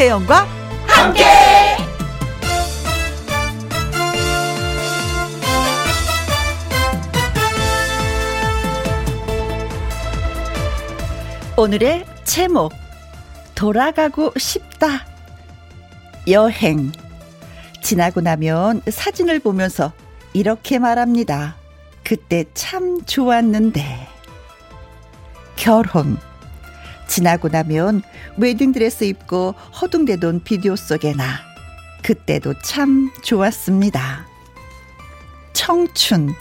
김혜영과 함께. 오늘의 제목 돌아가고 싶다. 여행. 지나고 나면 사진을 보면서 이렇게 말합니다. 그때 참 좋았는데. 결혼. 지나고 나면 웨딩드레스 입고 허둥대던 비디오 속에 나. 그때도 참 좋았습니다. 청춘.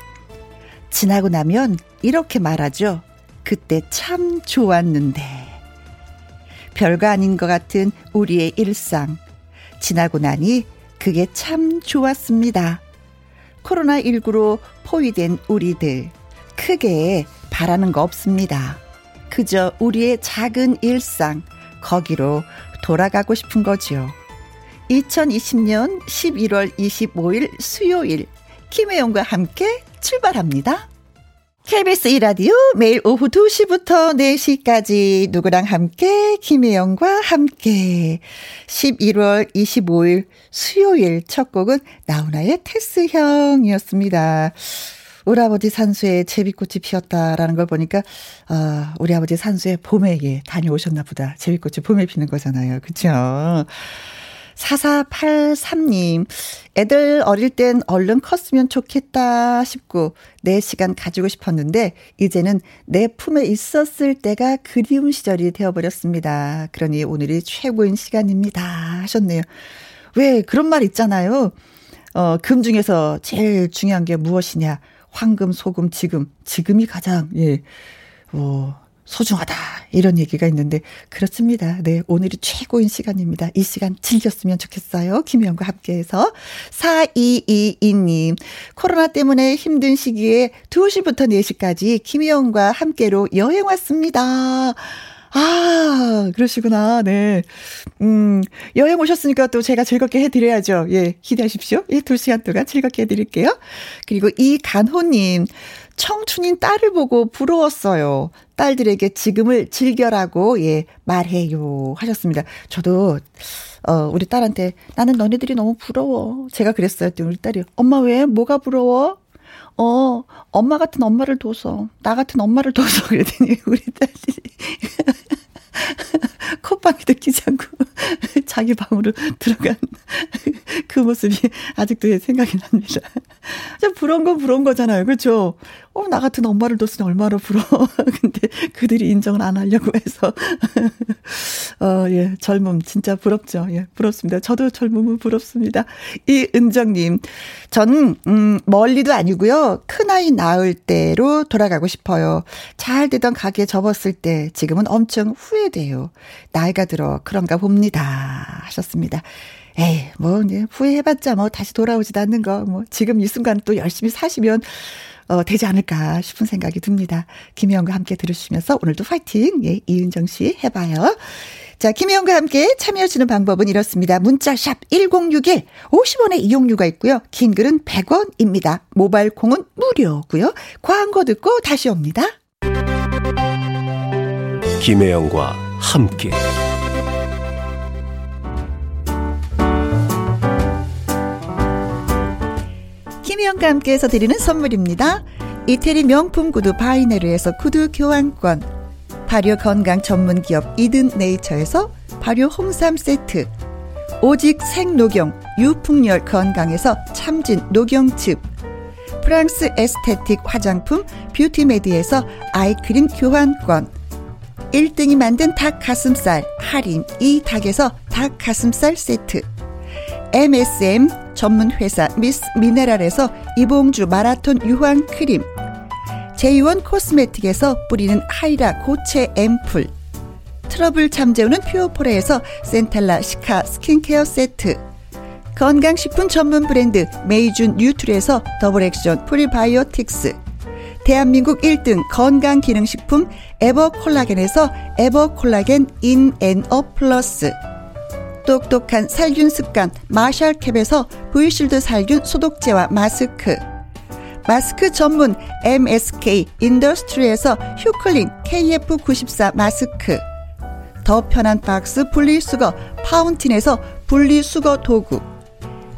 지나고 나면 이렇게 말하죠. 그때 참 좋았는데. 별거 아닌 것 같은 우리의 일상. 지나고 나니 그게 참 좋았습니다. 코로나19로 포위된 우리들. 크게 바라는 거 없습니다. 그저 우리의 작은 일상, 거기로 돌아가고 싶은 거지요. 2020년 11월 25일 수요일, 김혜영과 함께 출발합니다. KBS 2라디오 매일 오후 2시부터 4시까지 누구랑 함께 김혜영과 함께 11월 25일 수요일 첫 곡은 나훈아의 테스형이었습니다. 우리 아버지 산수에 제비꽃이 피었다라는 걸 보니까 어, 우리 아버지 산수에 봄에 예, 다녀오셨나 보다. 제비꽃이 봄에 피는 거잖아요. 그렇죠? 4483님, 애들 어릴 땐 얼른 컸으면 좋겠다 싶고, 내 시간 가지고 싶었는데, 이제는 내 품에 있었을 때가 그리운 시절이 되어버렸습니다. 그러니 오늘이 최고인 시간입니다. 하셨네요. 왜 그런 말 있잖아요. 어, 금 중에서 제일 중요한 게 무엇이냐. 황금, 소금, 지금. 지금이 가장, 예, 어, 소중하다. 이런 얘기가 있는데, 그렇습니다. 네, 오늘이 최고인 시간입니다. 이 시간 즐겼으면 좋겠어요. 김혜영과 함께해서. 4222님, 코로나 때문에 힘든 시기에 2시부터 4시까지 김혜영과 함께로 여행 왔습니다. 아, 그러시구나. 네. 음, 여행 오셨으니까 또 제가 즐겁게 해드려야죠. 예, 기대하십시오. 예, 두 시간 동안 즐겁게 해드릴게요. 그리고 이간호님, 청춘인 딸을 보고 부러웠어요. 딸들에게 지금을 즐겨라고, 예, 말해요. 하셨습니다. 저도, 어, 우리 딸한테 나는 너네들이 너무 부러워. 제가 그랬어요. 우리 딸이, 엄마 왜? 뭐가 부러워? 어, 엄마 같은 엄마를 둬서, 나 같은 엄마를 둬서 그랬더니 우리 딸이 콧방귀도 끼지 않고 자기 방으로 들어간 그 모습이 아직도 생각이 납니다. 참 부러운 건 부러운 거잖아요. 그렇죠? 어, 나 같은 엄마를 뒀으니 얼마나 부러워. 근데 그들이 인정을 안 하려고 해서. 어, 예, 젊음 진짜 부럽죠. 예, 부럽습니다. 저도 젊음은 부럽습니다. 이 은정님, 전, 음, 멀리도 아니고요. 큰아이 낳을 때로 돌아가고 싶어요. 잘 되던 가게 접었을 때 지금은 엄청 후회돼요. 나이가 들어 그런가 봅니다. 하셨습니다. 에이, 뭐, 후회해봤자 뭐 다시 돌아오지도 않는 거, 뭐, 지금 이 순간 또 열심히 사시면, 어, 되지 않을까 싶은 생각이 듭니다. 김혜영과 함께 들으시면서 오늘도 파이팅! 예, 이은정 씨 해봐요. 자, 김혜영과 함께 참여하시는 방법은 이렇습니다. 문자샵 1061, 50원의 이용료가 있고요. 긴 글은 100원입니다. 모바일 콩은 무료고요. 광고 듣고 다시 옵니다. 김혜영과 함께. 김희영과 함께해서 드리는 선물입니다. 이태리 명품 구두 바이네르에서 구두 교환권 발효 건강 전문 기업 이든 네이처에서 발효 홍삼 세트 오직 생녹용 유풍열 건강에서 참진 녹용즙 프랑스 에스테틱 화장품 뷰티메디에서 아이크림 교환권 1등이 만든 닭 가슴살 할인. 이 닭에서 닭 가슴살 세트. MSM 전문 회사 미스 미네랄에서 이봉주 마라톤 유황 크림. 제이원 코스메틱에서 뿌리는 하이라 고체 앰플. 트러블 잠재우는 퓨어포레에서 센텔라 시카 스킨케어 세트. 건강식품 전문 브랜드 메이준 뉴트리에서 더블 액션 프리바이오틱스 대한민국 1등 건강기능식품 에버콜라겐에서 에버콜라겐 인앤어 플러스. 똑똑한 살균 습관 마샬캡에서 브이실드 살균 소독제와 마스크. 마스크 전문 MSK 인더스트리에서 휴클린 KF94 마스크. 더 편한 박스 분리수거 파운틴에서 분리수거 도구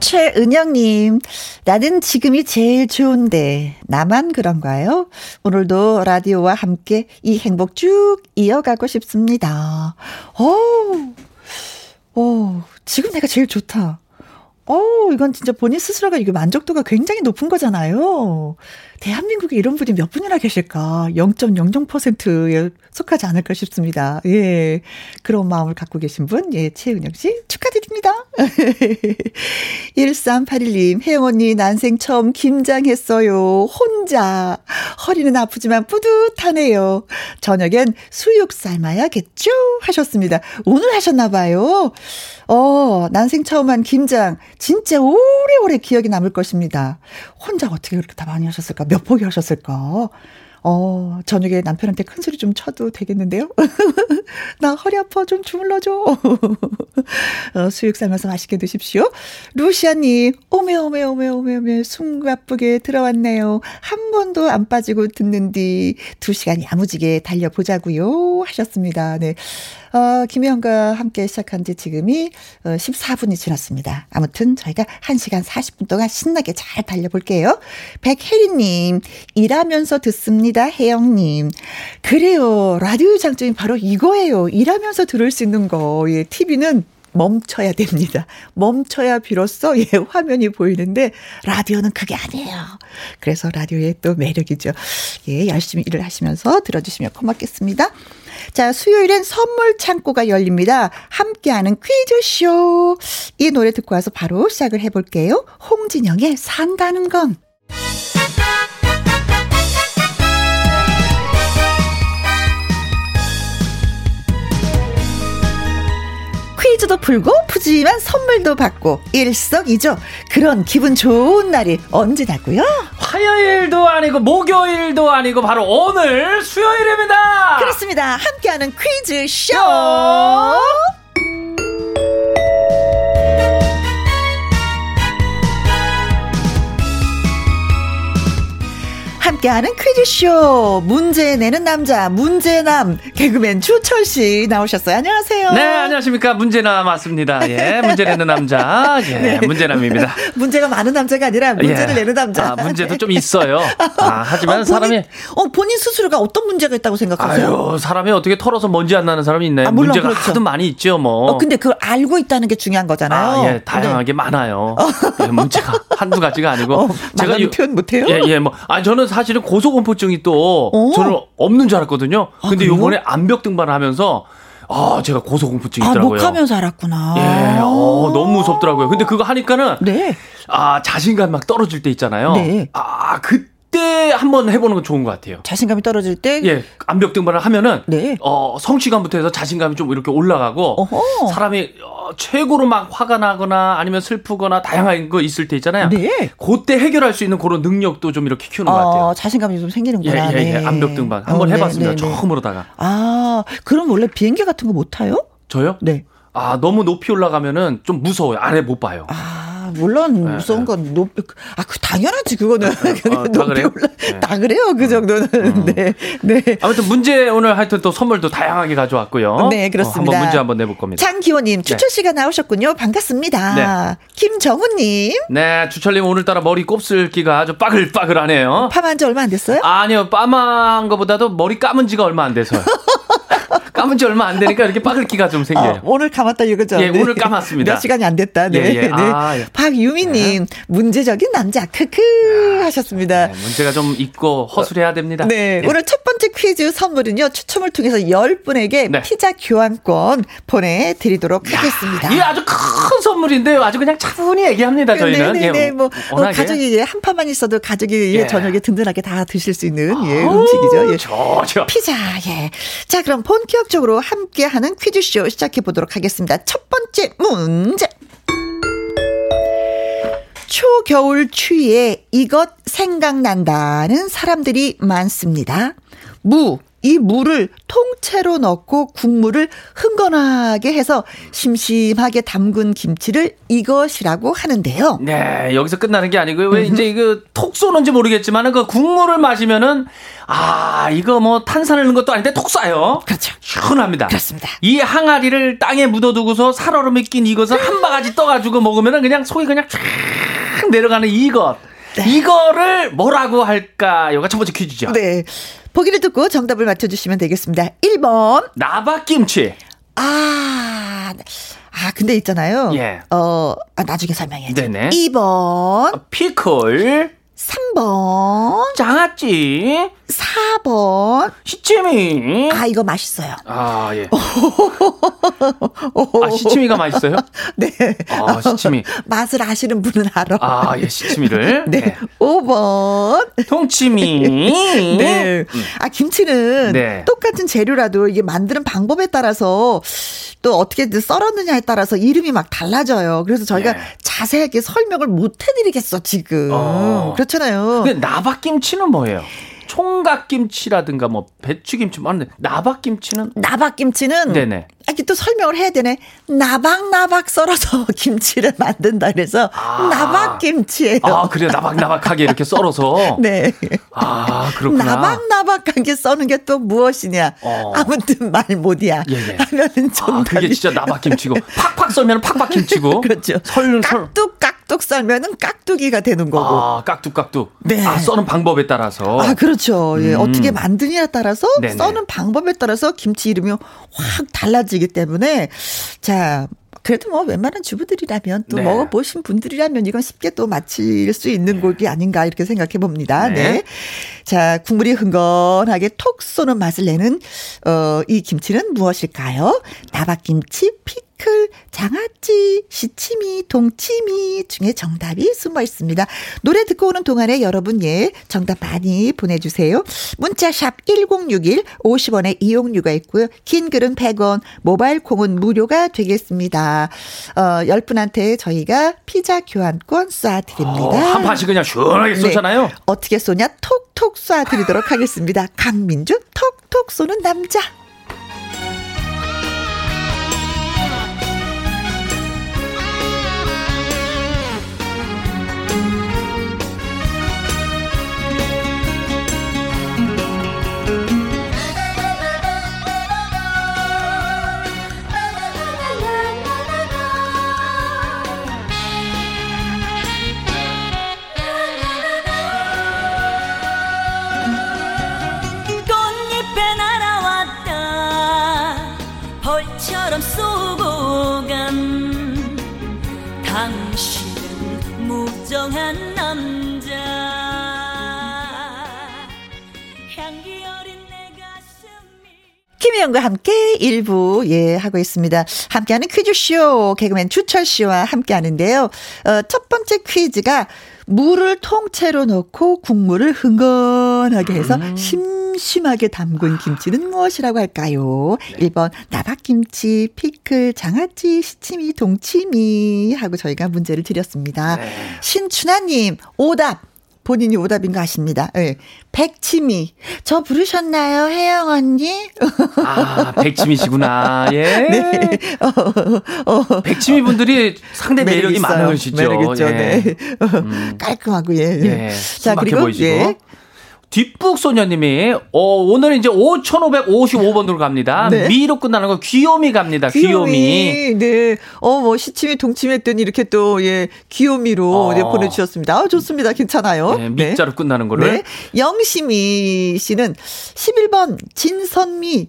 최은영님, 나는 지금이 제일 좋은데, 나만 그런가요? 오늘도 라디오와 함께 이 행복 쭉 이어가고 싶습니다. 오, 오, 지금 내가 제일 좋다. 어, 이건 진짜 본인 스스로가 이게 만족도가 굉장히 높은 거잖아요. 대한민국에 이런 분이 몇 분이나 계실까? 0.00%에 속하지 않을까 싶습니다. 예. 그런 마음을 갖고 계신 분, 예, 최은영 씨 축하드립니다. 1381님, 혜영 언니 난생 처음 김장했어요. 혼자. 허리는 아프지만 뿌듯하네요. 저녁엔 수육 삶아야겠죠? 하셨습니다. 오늘 하셨나봐요. 어, 난생 처음 한 김장. 진짜 오래오래 기억이 남을 것입니다. 혼자 어떻게 그렇게 다 많이 하셨을까? 몇 포기 하셨을까? 어, 저녁에 남편한테 큰 소리 좀 쳐도 되겠는데요? 나 허리 아파 좀 주물러줘. 어, 수육 삶아서 맛있게 드십시오. 루시아님, 오메, 오메, 오메, 오메, 오메, 숨가쁘게 들어왔네요. 한 번도 안 빠지고 듣는 뒤, 두 시간 야무지게 달려보자고요 하셨습니다. 네. 어, 김혜영과 함께 시작한 지 지금이 14분이 어, 지났습니다. 아무튼 저희가 1시간 40분 동안 신나게 잘 달려볼게요. 백혜리님, 일하면서 듣습니다. 혜영님. 그래요. 라디오 장점이 바로 이거예요. 일하면서 들을 수 있는 거. 예, TV는 멈춰야 됩니다. 멈춰야 비로소 예, 화면이 보이는데 라디오는 그게 아니에요. 그래서 라디오의 또 매력이죠. 예, 열심히 일을 하시면서 들어주시면 고맙겠습니다. 자, 수요일엔 선물 창고가 열립니다. 함께하는 퀴즈쇼. 이 노래 듣고 와서 바로 시작을 해볼게요. 홍진영의 산다는 건. 퀴즈도 풀고 푸짐한 선물도 받고 일석이조 그런 기분 좋은 날이 언제냐고요? 화요일도 아니고 목요일도 아니고 바로 오늘 수요일입니다. 그렇습니다. 함께하는 퀴즈 쇼. 함께하는 퀴즈쇼 문제 내는 남자 문제남 개그맨 주철 씨 나오셨어요. 안녕하세요. 네 안녕하십니까 문제남 맞습니다. 예 문제 내는 남자 예 네. 문제남입니다. 문제가 많은 남자가 아니라 문제를 예. 내는 남자. 아, 문제도 좀 있어요. 아, 하지만 어, 본인, 사람이 어 본인 스스로가 어떤 문제가 있다고 생각하세요? 아유 사람이 어떻게 털어서 먼지 안 나는 사람이 있나요? 아, 물론 문제가 그렇죠. 하도 많이 있죠 뭐. 어, 근데 그걸 알고 있다는 게 중요한 거잖아요. 아, 예 다양하게 네. 많아요. 예, 문제가 한두 가지가 아니고 어, 제가 표현 못해요? 예예 예, 뭐 아니 저는 사실 은 고소공포증이 또 오. 저는 없는 줄 알았거든요. 아, 근데 아, 요번에 암벽 등반을 하면서 아, 제가 고소공포증이 아, 있더라고요. 목하면서 알았구나. 예, 어, 너무 무섭더라고요. 근데 그거 하니까는. 네. 아, 자신감 막 떨어질 때 있잖아요. 네. 아, 그, 때 한번 해보는 건 좋은 것 같아요. 자신감이 떨어질 때? 예, 암벽 등반을 하면은 네. 어, 성취감부터 해서 자신감이 좀 이렇게 올라가고 어허. 사람이 어, 최고로 막 화가 나거나 아니면 슬프거나 다양한 거 있을 때 있잖아요. 네. 그때 해결할 수 있는 그런 능력도 좀 이렇게 키우는 어, 것 같아요. 자신감이 좀 생기는구나. 예, 예, 예. 네. 암벽 등반 한번 어, 네, 해봤습니다. 네, 네. 처음으로다가. 아, 그럼 원래 비행기 같은 거 못 타요? 저요? 네. 아, 너무 높이 올라가면은 좀 무서워요. 아래 못 봐요. 아. 물론 네, 무서운 네. 건 높, 아, 그 당연하지 그거는 어, 다 그래요? 올라, 네. 다 그래요 그 어. 정도는 어. 네, 네. 아무튼 문제 오늘 하여튼 또 선물도 다양하게 가져왔고요. 네 그렇습니다. 어, 한번 문제 한번 내볼 겁니다. 장기호님 추철 네. 씨가 나오셨군요. 반갑습니다. 네. 김정훈님. 네 추철님 오늘따라 머리 곱슬기가 아주 빠글빠글하네요. 파만 지 얼마 안 됐어요? 아니요 빠만 거보다도 머리 감은 지가 얼마 안 돼서요. 감은 지 얼마 안 되니까 이렇게 빠글기가 좀 생겨요. 아, 오늘 감았다 이거죠? 예, 네. 오늘 감았습니다. 몇 시간이 안 됐다. 네. 예, 예. 네. 아, 예. 박유미님, 네. 문제적인 남자, 크크 하셨습니다. 네, 문제가 좀 있고 허술해야 됩니다. 네. 예. 오늘 첫 번째 퀴즈 선물은요, 추첨을 통해서 10분에게 네. 피자 교환권 보내드리도록 야, 하겠습니다. 이 아주 큰 선물인데요. 아주 그냥 차분히 얘기합니다, 저희는. 네네네. 예, 뭐, 뭐 가족이 한 판만 있어도 가족이 예. 저녁에 든든하게 다 드실 수 있는 예, 음식이죠. 예. 좋죠. 피자, 예. 자, 그럼 본격 적으로 함께하는 퀴즈쇼 시작해 보도록 하겠습니다. 첫 번째 문제. 초겨울 추위에 이것 생각난다는 사람들이 많습니다. 무, 이 물을 통째로 넣고 국물을 흥건하게 해서 심심하게 담근 김치를 이것이라고 하는데요. 네, 여기서 끝나는 게 아니고요. 왜 이제 이거 톡 쏘는지 모르겠지만 그 국물을 마시면은 아, 이거 뭐 탄산을 넣은 것도 아닌데 톡 쏴요. 그렇죠. 시원합니다. 그렇습니다. 이 항아리를 땅에 묻어두고서 살얼음이 낀 이것을 한 바가지 떠가지고 먹으면은 그냥 속이 그냥 쫙 내려가는 이것. 네. 이거를 뭐라고 할까요가 첫 번째 퀴즈죠. 네. 보기를 듣고 정답을 맞춰주시면 되겠습니다. 1번. 나박김치. 아, 아, 근데 있잖아요. 예. 어, 아, 나중에 설명해야지. 네네. 2번. 피클. 3번. 장아찌. 4번. 시치미. 아, 이거 맛있어요. 아, 예. 아, 시치미가 맛있어요? 네. 아, 시치미. 맛을 아시는 분은 알아. 아, 예, 시치미를. 네. 네. 5번. 통치미. 네. 아, 김치는 네. 똑같은 재료라도 이게 만드는 방법에 따라서 또 어떻게 썰었느냐에 따라서 이름이 막 달라져요. 그래서 저희가 네. 자세하게 설명을 못 해드리겠어, 지금. 어. 그 렇잖아요. 근데 나박김치는 뭐예요? 총각김치라든가 뭐 배추김치 뭐 나박김치는 나박김치는 네네. 이렇게 또 설명을 해야 되네. 나박 나박 썰어서 김치를 만든다 그래서 아. 나박김치예요. 아 그래요 나박나박하게 이렇게 썰어서. 네. 아 그렇구나. 나박나박하게 써는 게 또 무엇이냐. 어. 아무튼 말 못이야. 예, 예. 하면은 좀. 아, 그게 진짜 나박김치고 팍팍 썰면 팍팍 김치고. 그렇죠. 설 깍둑 깍 둑 썰면은 깍두기가 되는 거고. 아 깍둑 깍둑. 네. 아 써는 방법에 따라서. 아 그렇죠. 예. 음. 어떻게 만드냐에 따라서 네네. 써는 방법에 따라서 김치 이름이 확 달라지기 때문에 자 그래도 뭐 웬만한 주부들이라면 또 네. 먹어보신 분들이라면 이건 쉽게 또 맞힐 수 있는 네. 곡이 아닌가 이렇게 생각해 봅니다. 네. 네. 자, 국물이 흥건하게 톡 쏘는 맛을 내는, 어, 이 김치는 무엇일까요? 나박김치, 피 피클, 장아찌, 시치미, 동치미 중에 정답이 숨어 있습니다. 노래 듣고 오는 동안에 여러분 예 정답 많이 보내주세요. 문자샵 1061 50원의 이용료가 있고요. 긴 글은 100원, 모바일 콩은 무료가 되겠습니다. 어, 10분한테 저희가 피자 교환권 쏴드립니다. 어, 한 판씩 그냥 시원하게 네. 쏘잖아요. 네. 어떻게 쏘냐? 톡톡 쏴드리도록 하겠습니다. 강민주 톡톡 쏘는 남자. 멀쩡한 남자 향기 어린 내 가슴이 김혜영과 함께 일부 예 하고 있습니다. 함께하는 퀴즈쇼 개그맨 주철 씨와 함께하는데요. 어, 첫 번째 퀴즈가 물을 통째로 넣고 국물을 흥건하게 해서 음. 심심하게 담근 김치는 무엇이라고 할까요? 네. 1번 나박김치, 피클, 장아찌, 시치미, 동치미 하고 저희가 문제를 드렸습니다. 네. 신춘하님 오답 본인이 오답인 거 아십니다. 예. 네. 백치미. 저 부르셨나요, 혜영 언니? 아, 백치미시구나. 예. 네. 어, 어, 백치미 분들이 상대 매력이 많으시죠. 매력 있죠. 예. 네. 음. 깔끔하고, 예. 예. 자, 그리고, 보이시고. 예. 뒷북 소녀님이 어, 오늘 이제 5,555번으로 갑니다. 네. 미로 끝나는 거 귀요미 갑니다. 귀요미. 귀요미. 네. 어, 뭐 시침이 동침이 했더니 이렇게 또 예, 귀요미로 어. 네, 보내주셨습니다. 아, 좋습니다. 괜찮아요. 네, 밑자로 네. 끝나는 거를. 네. 영심이 씨는 11번 진선미.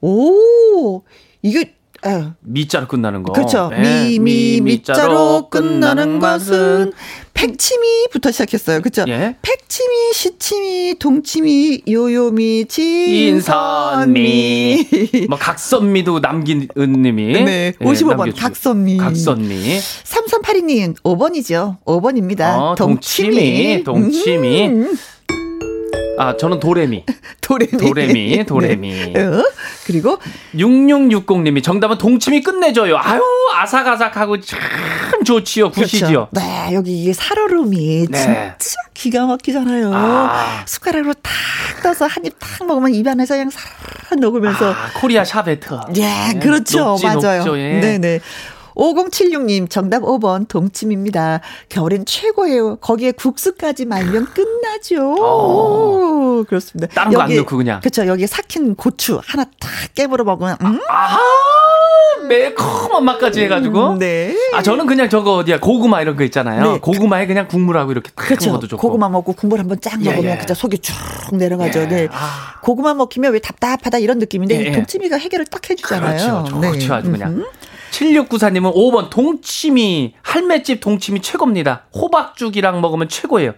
오, 이게 어. 미자로 끝나는 거. 그렇죠. 네. 미, 미, 미자로 끝나는 것은 팩치미부터 시작했어요. 그렇죠? 예. 팩치미, 시치미, 동치미, 요요미, 진선미. 뭐 각선미도 남긴 님이. 네. 55번 네, 각선미. 각선미. 3382님 5번이죠. 5번입니다. 어, 동치미. 동치미. 동치미. 음. 아, 저는 도레미. 도레미. 도레미, 도레미. 네. 어? 그리고 6660님이 정답은 동치미 끝내줘요. 아유, 아삭아삭하고 참 좋지요. 구시지요. 그렇죠. 네, 여기 이게 살얼음이 네. 진짜 기가 막히잖아요. 아. 숟가락으로 탁 떠서 한 입 탁 먹으면 입 안에서 그냥 싹 녹으면서. 아, 코리아 샤베트. 예, 그렇죠. 녹지, 맞아요. 녹죠, 예. 네네. 5076님 정답 5번 동치미입니다. 겨울엔 최고예요. 거기에 국수까지 말면 끝나죠. 오, 그렇습니다. 다른 거안 넣고 그냥. 그렇죠. 여기에 삭힌 고추 하나 딱 깨물어 먹으면 음? 아 매콤한 맛까지 해가지고. 음, 네. 아 저는 그냥 저거 어디야 고구마 이런 거 있잖아요. 네. 고구마에 그냥 국물하고 이렇게 딱 그렇죠. 먹어도 좋고. 고구마 먹고 국물 한번 쫙 예, 먹으면 예. 그냥 속이 쭉 내려가죠. 예. 네. 아. 고구마 먹히면 왜 답답하다 이런 느낌인데 예, 예. 동치미가 해결을 딱 해주잖아요. 그렇죠. 네. 좋죠. 아주 그냥. 7694님은 5번 동치미 할매집 동치미 최고입니다. 호박죽이랑 먹으면 최고예요.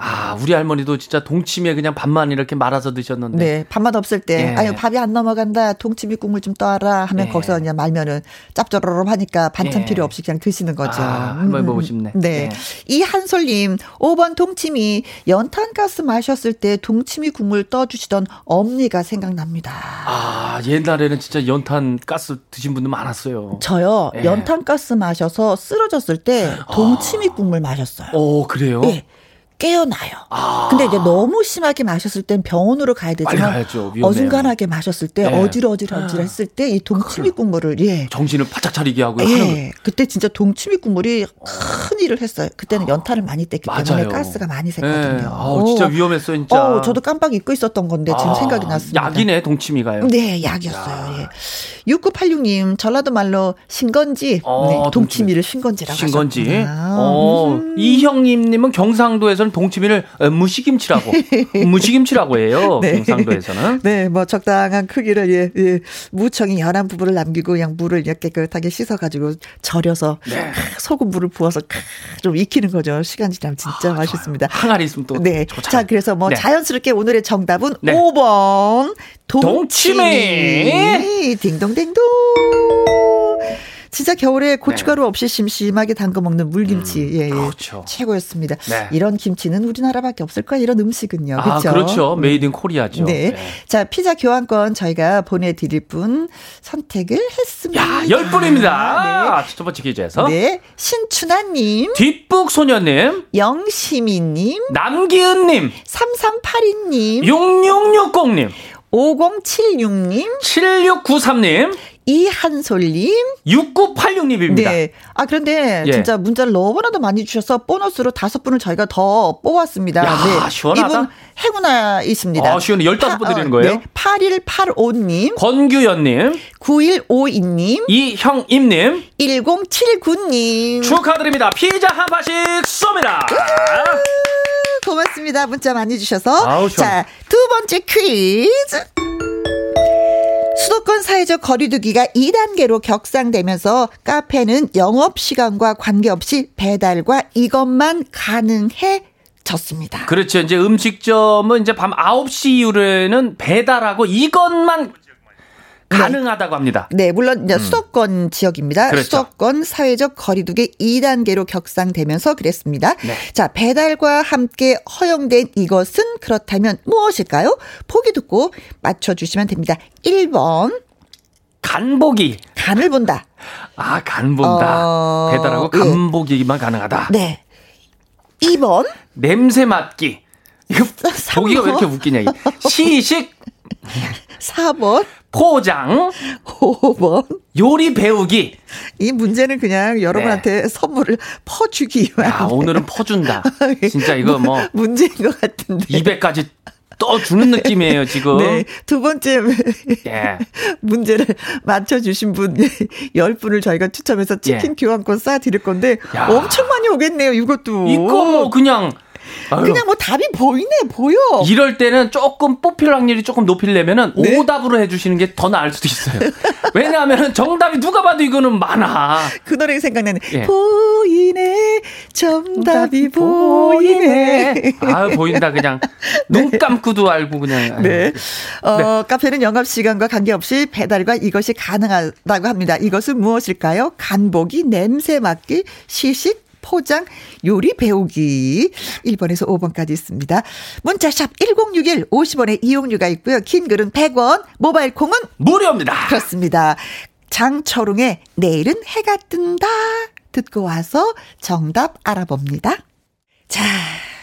아, 우리 할머니도 진짜 동치미에 그냥 밥만 이렇게 말아서 드셨는데. 네, 밥만 없을 때. 예. 아유, 밥이 안 넘어간다. 동치미 국물 좀 떠라. 하면 예. 거기서 그냥 말면은 짭조름 하니까 반찬 예. 필요 없이 그냥 드시는 거죠. 아, 한번 먹고 싶네. 네. 예. 이한솔님, 5번 동치미. 연탄가스 마셨을 때 동치미 국물 떠주시던 엄니가 생각납니다. 아, 옛날에는 진짜 연탄가스 드신 분들 많았어요. 저요, 예. 연탄가스 마셔서 쓰러졌을 때 동치미 아. 국물 마셨어요. 오, 그래요? 네. 깨어나요. 아. 근데 이제 너무 심하게 마셨을 땐 병원으로 가야 되지만 어중간하게 마셨을 때 네. 어지러지러지러 했을 때 이 동치미 국물을 예 정신을 바짝 차리게 하고 예 그때 진짜 동치미 국물이 큰 일을 했어요. 그때는 연탄을 많이 뗐기 맞아요. 때문에 가스가 많이 샜거든요. 네. 아우, 진짜 위험했어요, 진짜. 어, 저도 깜빡 잊고 있었던 건데 지금 아, 생각이 났습니다. 약이네 동치미가요. 네, 약이었어요. 예. 6986님 전라도 말로 신건지 어, 네, 동치미를 신건지라고 신건지. 어, 음. 이형님님은 경상도에서는 동치미를 어, 무시김치라고 무시김치라고 해요. 네. 경상도에서는. 네, 뭐 적당한 크기를 예, 예 무청이 연한 부분을 남기고 그냥 물을 깨끗하게 씻어가지고 절여서 네. 소금 물을 부어서 좀 익히는 거죠. 시간 지나면 진짜 아, 맛있습니다. 항아리 있으면 또. 네. 좋잖아요. 자, 그래서 뭐 네. 자연스럽게 오늘의 정답은 네. 5번 동치미. 딩동댕동. 진짜 겨울에 고춧가루 네. 없이 심심하게 담궈 먹는 물김치. 음, 예, 예. 그렇죠. 최고였습니다. 네. 이런 김치는 우리나라밖에 없을 거야. 이런 음식은요. 그렇죠. 아, 그렇죠. Made in Korea죠. 네. 네. 자, 피자 교환권 저희가 보내 드릴 분 선택을 했습니다. 야, 10분입니다. 네. 첫 번째 기자에서. 네. 신춘하 님, 뒷북 소녀 님, 영시미 님, 남기은 님, 3382 님, 6660 님, 5076님, 7693님, 이한솔님. 6986님입니다. 네. 아, 그런데 예. 진짜 문자를 너무나도 많이 주셔서 보너스로 다섯 분을 저희가 더 뽑았습니다. 야, 네. 시원하다. 이분 행운아 있습니다. 아, 시원해. 15분 드리는 거예요? 네. 8185님. 권규연님. 9152님. 이형임님. 1079님. 축하드립니다. 피자 한 판씩 쏩니다. 고맙습니다. 문자 많이 주셔서. 자, 두 번째 퀴즈. 수도권 사회적 거리두기가 2단계로 격상되면서 카페는 영업시간과 관계없이 배달과 이것만 가능해 졌습니다. 그렇죠. 이제 음식점은 이제 밤 9시 이후에는 배달하고 이것만 네. 가능하다고 합니다. 네, 물론 이제 음. 수도권 지역입니다. 그렇죠. 수도권 사회적 거리두기 2단계로 격상되면서 그랬습니다. 네. 자, 배달과 함께 허용된 이것은 그렇다면 무엇일까요? 보기 듣고 맞춰 주시면 됩니다. 1번 간보기. 간을 본다. 아, 간 본다. 어... 배달하고 간 보기만 예. 가능하다. 네. 2번 냄새 맡기. 이거 보기가 왜 이렇게 웃기냐. 시식 4번 포장. 5번. 요리 배우기. 이 문제는 그냥 여러분한테 네. 선물을 퍼주기 위한. 야, 오늘은 퍼준다. 진짜 이거 뭐. 문제인 것 같은데. 200까지 떠주는 느낌이에요, 지금. 네. 두 번째 예. 문제를 맞춰주신 분 10분을 저희가 추첨해서 치킨 예. 교환권 쏴드릴 건데 야. 엄청 많이 오겠네요, 이것도. 이거 뭐 그냥 아유. 그냥 뭐 답이 보이네 보여. 이럴 때는 조금 뽑힐 확률이 조금 높이려면은 네? 오답으로 해주시는 게 더 나을 수도 있어요. 왜냐하면 정답이 누가 봐도 이거는 많아. 그 노래 생각나네. 예. 보이네 정답이 보이네. 아 보인다 그냥 네. 눈 감고도 알고 그냥. 네. 어, 네. 카페는 영업 시간과 관계없이 배달과 이것이 가능하다고 합니다. 이것은 무엇일까요? 간보기, 냄새 맡기, 시식, 포장 요리 배우기 1번에서 5번까지 있습니다. 문자샵 1061 50원의 이용료가 있고요. 긴 글은 100원, 모바일 콩은 무료입니다. 그렇습니다. 장철웅의 내일은 해가 뜬다 듣고 와서 정답 알아봅니다. 자,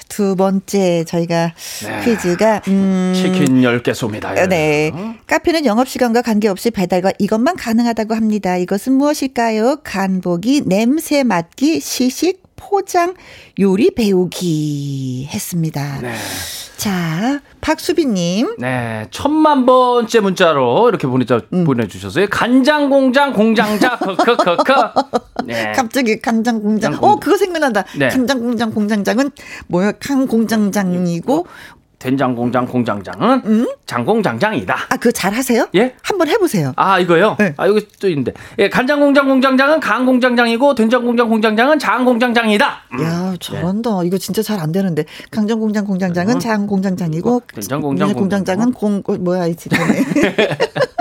두 번째 저희가 네. 퀴즈가 음 치킨 10개 쏩니다. 네. 카페는 영업 시간과 관계없이 배달과 이것만 가능하다고 합니다. 이것은 무엇일까요? 간보기, 냄새 맡기, 시식, 포장, 요리 배우기 했습니다. 네. 자, 박수빈님. 네, 천만 번째 문자로 이렇게 보내자, 음. 보내주셨어요. 간장 공장 공장자, 크크크크. 네. 갑자기 간장 공장. 어, 그거 생각난다. 네. 간장 공장 공장장은 뭐야? 강 공장장이고, 된장 공장 공장장은 음? 장공장장이다. 아, 그거 잘 하세요? 예? 한번 해 보세요. 아, 이거요? 네. 아, 여기 또 있는데. 예, 간장 공장 공장장은 강 공장장이고, 된장 공장 공장장은 장 공장장이다. 음. 야, 잘한다. 네. 이거 진짜 잘 안 되는데. 강장 공장 공장장은 음. 장 공장장이고, 된장 공장 공장장은 공, 뭐야, 이 집에.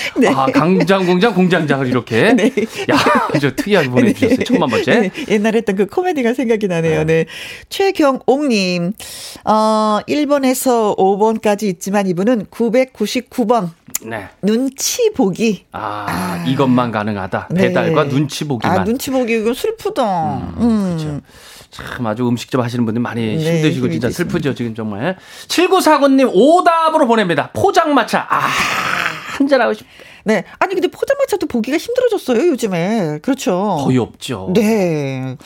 네. 아, 강장 공장 공장장을 이렇게. 네. 야, 아주 특이하게 보내주셨어요. 네. 천만 번째. 네. 옛날에 했던 그 코미디가 생각이 나네요. 네. 최경옥님, 어, 1번에서 5번까지 있지만 이분은 999번. 네. 눈치 보기. 아, 아. 이것만 가능하다. 네. 배달과 눈치 보기만. 아, 눈치 보기 이거 슬프다. 음, 음. 그렇죠. 참 아주 음식점 하시는 분들 많이 네, 힘드시고 진짜 슬프죠 지금 정말. 7949님 오답으로 보냅니다. 포장마차. 아 한잔하고 싶. 네. 아니 근데 포장마차도 보기가 힘들어졌어요 요즘에. 그렇죠. 거의 없죠. 네.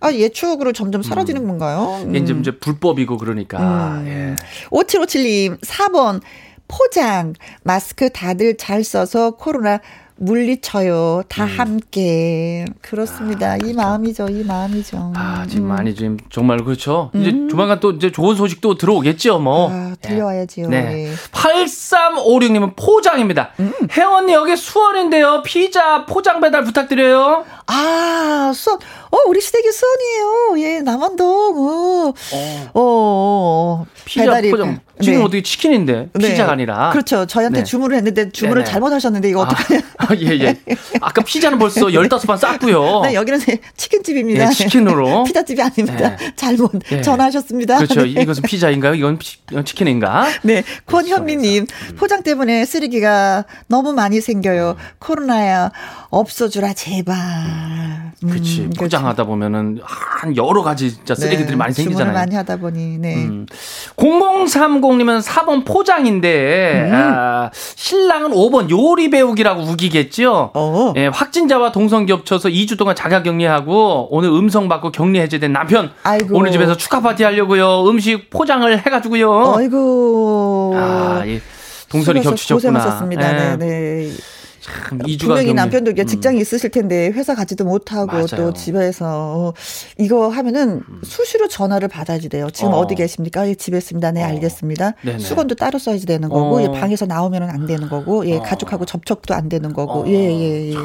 아, 옛 추억으로 점점 사라지는 음. 건가요? 음. 이제 이제 불법이고 그러니까. 음. 예. 5757님 4번 포장 마스크 다들 잘 써서 코로나 물리쳐요. 다 음. 함께. 그렇습니다. 아, 이 그렇죠. 마음이죠. 이 마음이죠. 아, 지금 음. 많이 지금 정말 그렇죠. 이제 음. 조만간 또 이제 좋은 소식도 들어오겠죠, 뭐. 아, 들려와야지요. 네. 네. 8356님은 포장입니다. 음. 혜원이 여기 수원인데요. 피자 포장 배달 부탁드려요. 아, 수원. 어, 우리 시댁이 수원이에요. 예, 남원동. 어. 어, 어, 어. 피자 배달이, 포장. 지금 네. 어떻게 치킨인데 네. 피자가 아니라. 그렇죠. 저희한테 네. 주문을 했는데 주문을 네네. 잘못하셨는데 이거 어떡하냐. 아, 예, 예. 아까 피자는 벌써 15번 쌌고요. 네, 여기는 치킨집입니다. 네, 치킨으로. 피자집이 아닙니다. 네. 잘못 네. 전화하셨습니다. 그렇죠. 네. 이것은 피자인가요? 이건 피, 치킨인가? 네. 권현미님, 그렇죠. 포장 때문에 쓰레기가 너무 많이 생겨요. 음. 코로나야, 없어주라, 제발. 음, 그렇지. 그렇죠. 포장하다 보면은 한 여러 가지 진짜 쓰레기들이 네. 많이 생기잖아요. 많이 하다 보니, 네. 음. 0030님은 4번 포장인데, 음. 아, 신랑은 5번 요리 배우기라고 우기겠죠? 어. 예, 확진자와 동성 겹쳐서 2주 동안 자가 격리하고 오늘 음성 받고 격리 해제된 남편. 아이고. 오늘 집에서 축하 파티 하려고요. 음식 포장을 해가지고요. 아이고. 아, 예. 동선이 겹치셨구나. 고생하셨습니다. 예. 네, 네. 참 2주가 분명히 남편도 음. 직장이 있으실 텐데 회사 가지도 못하고 맞아요. 또 집에서 이거 하면은 음. 수시로 전화를 받아야지 돼요. 지금 어. 디 계십니까? 예, 집에 있습니다. 네, 어. 알겠습니다. 네네. 수건도 따로 써야지 되는 거고 어. 예, 방에서 나오면은 안 되는 거고 예, 어. 가족하고 접촉도 안 되는 거고 어. 예, 예, 예.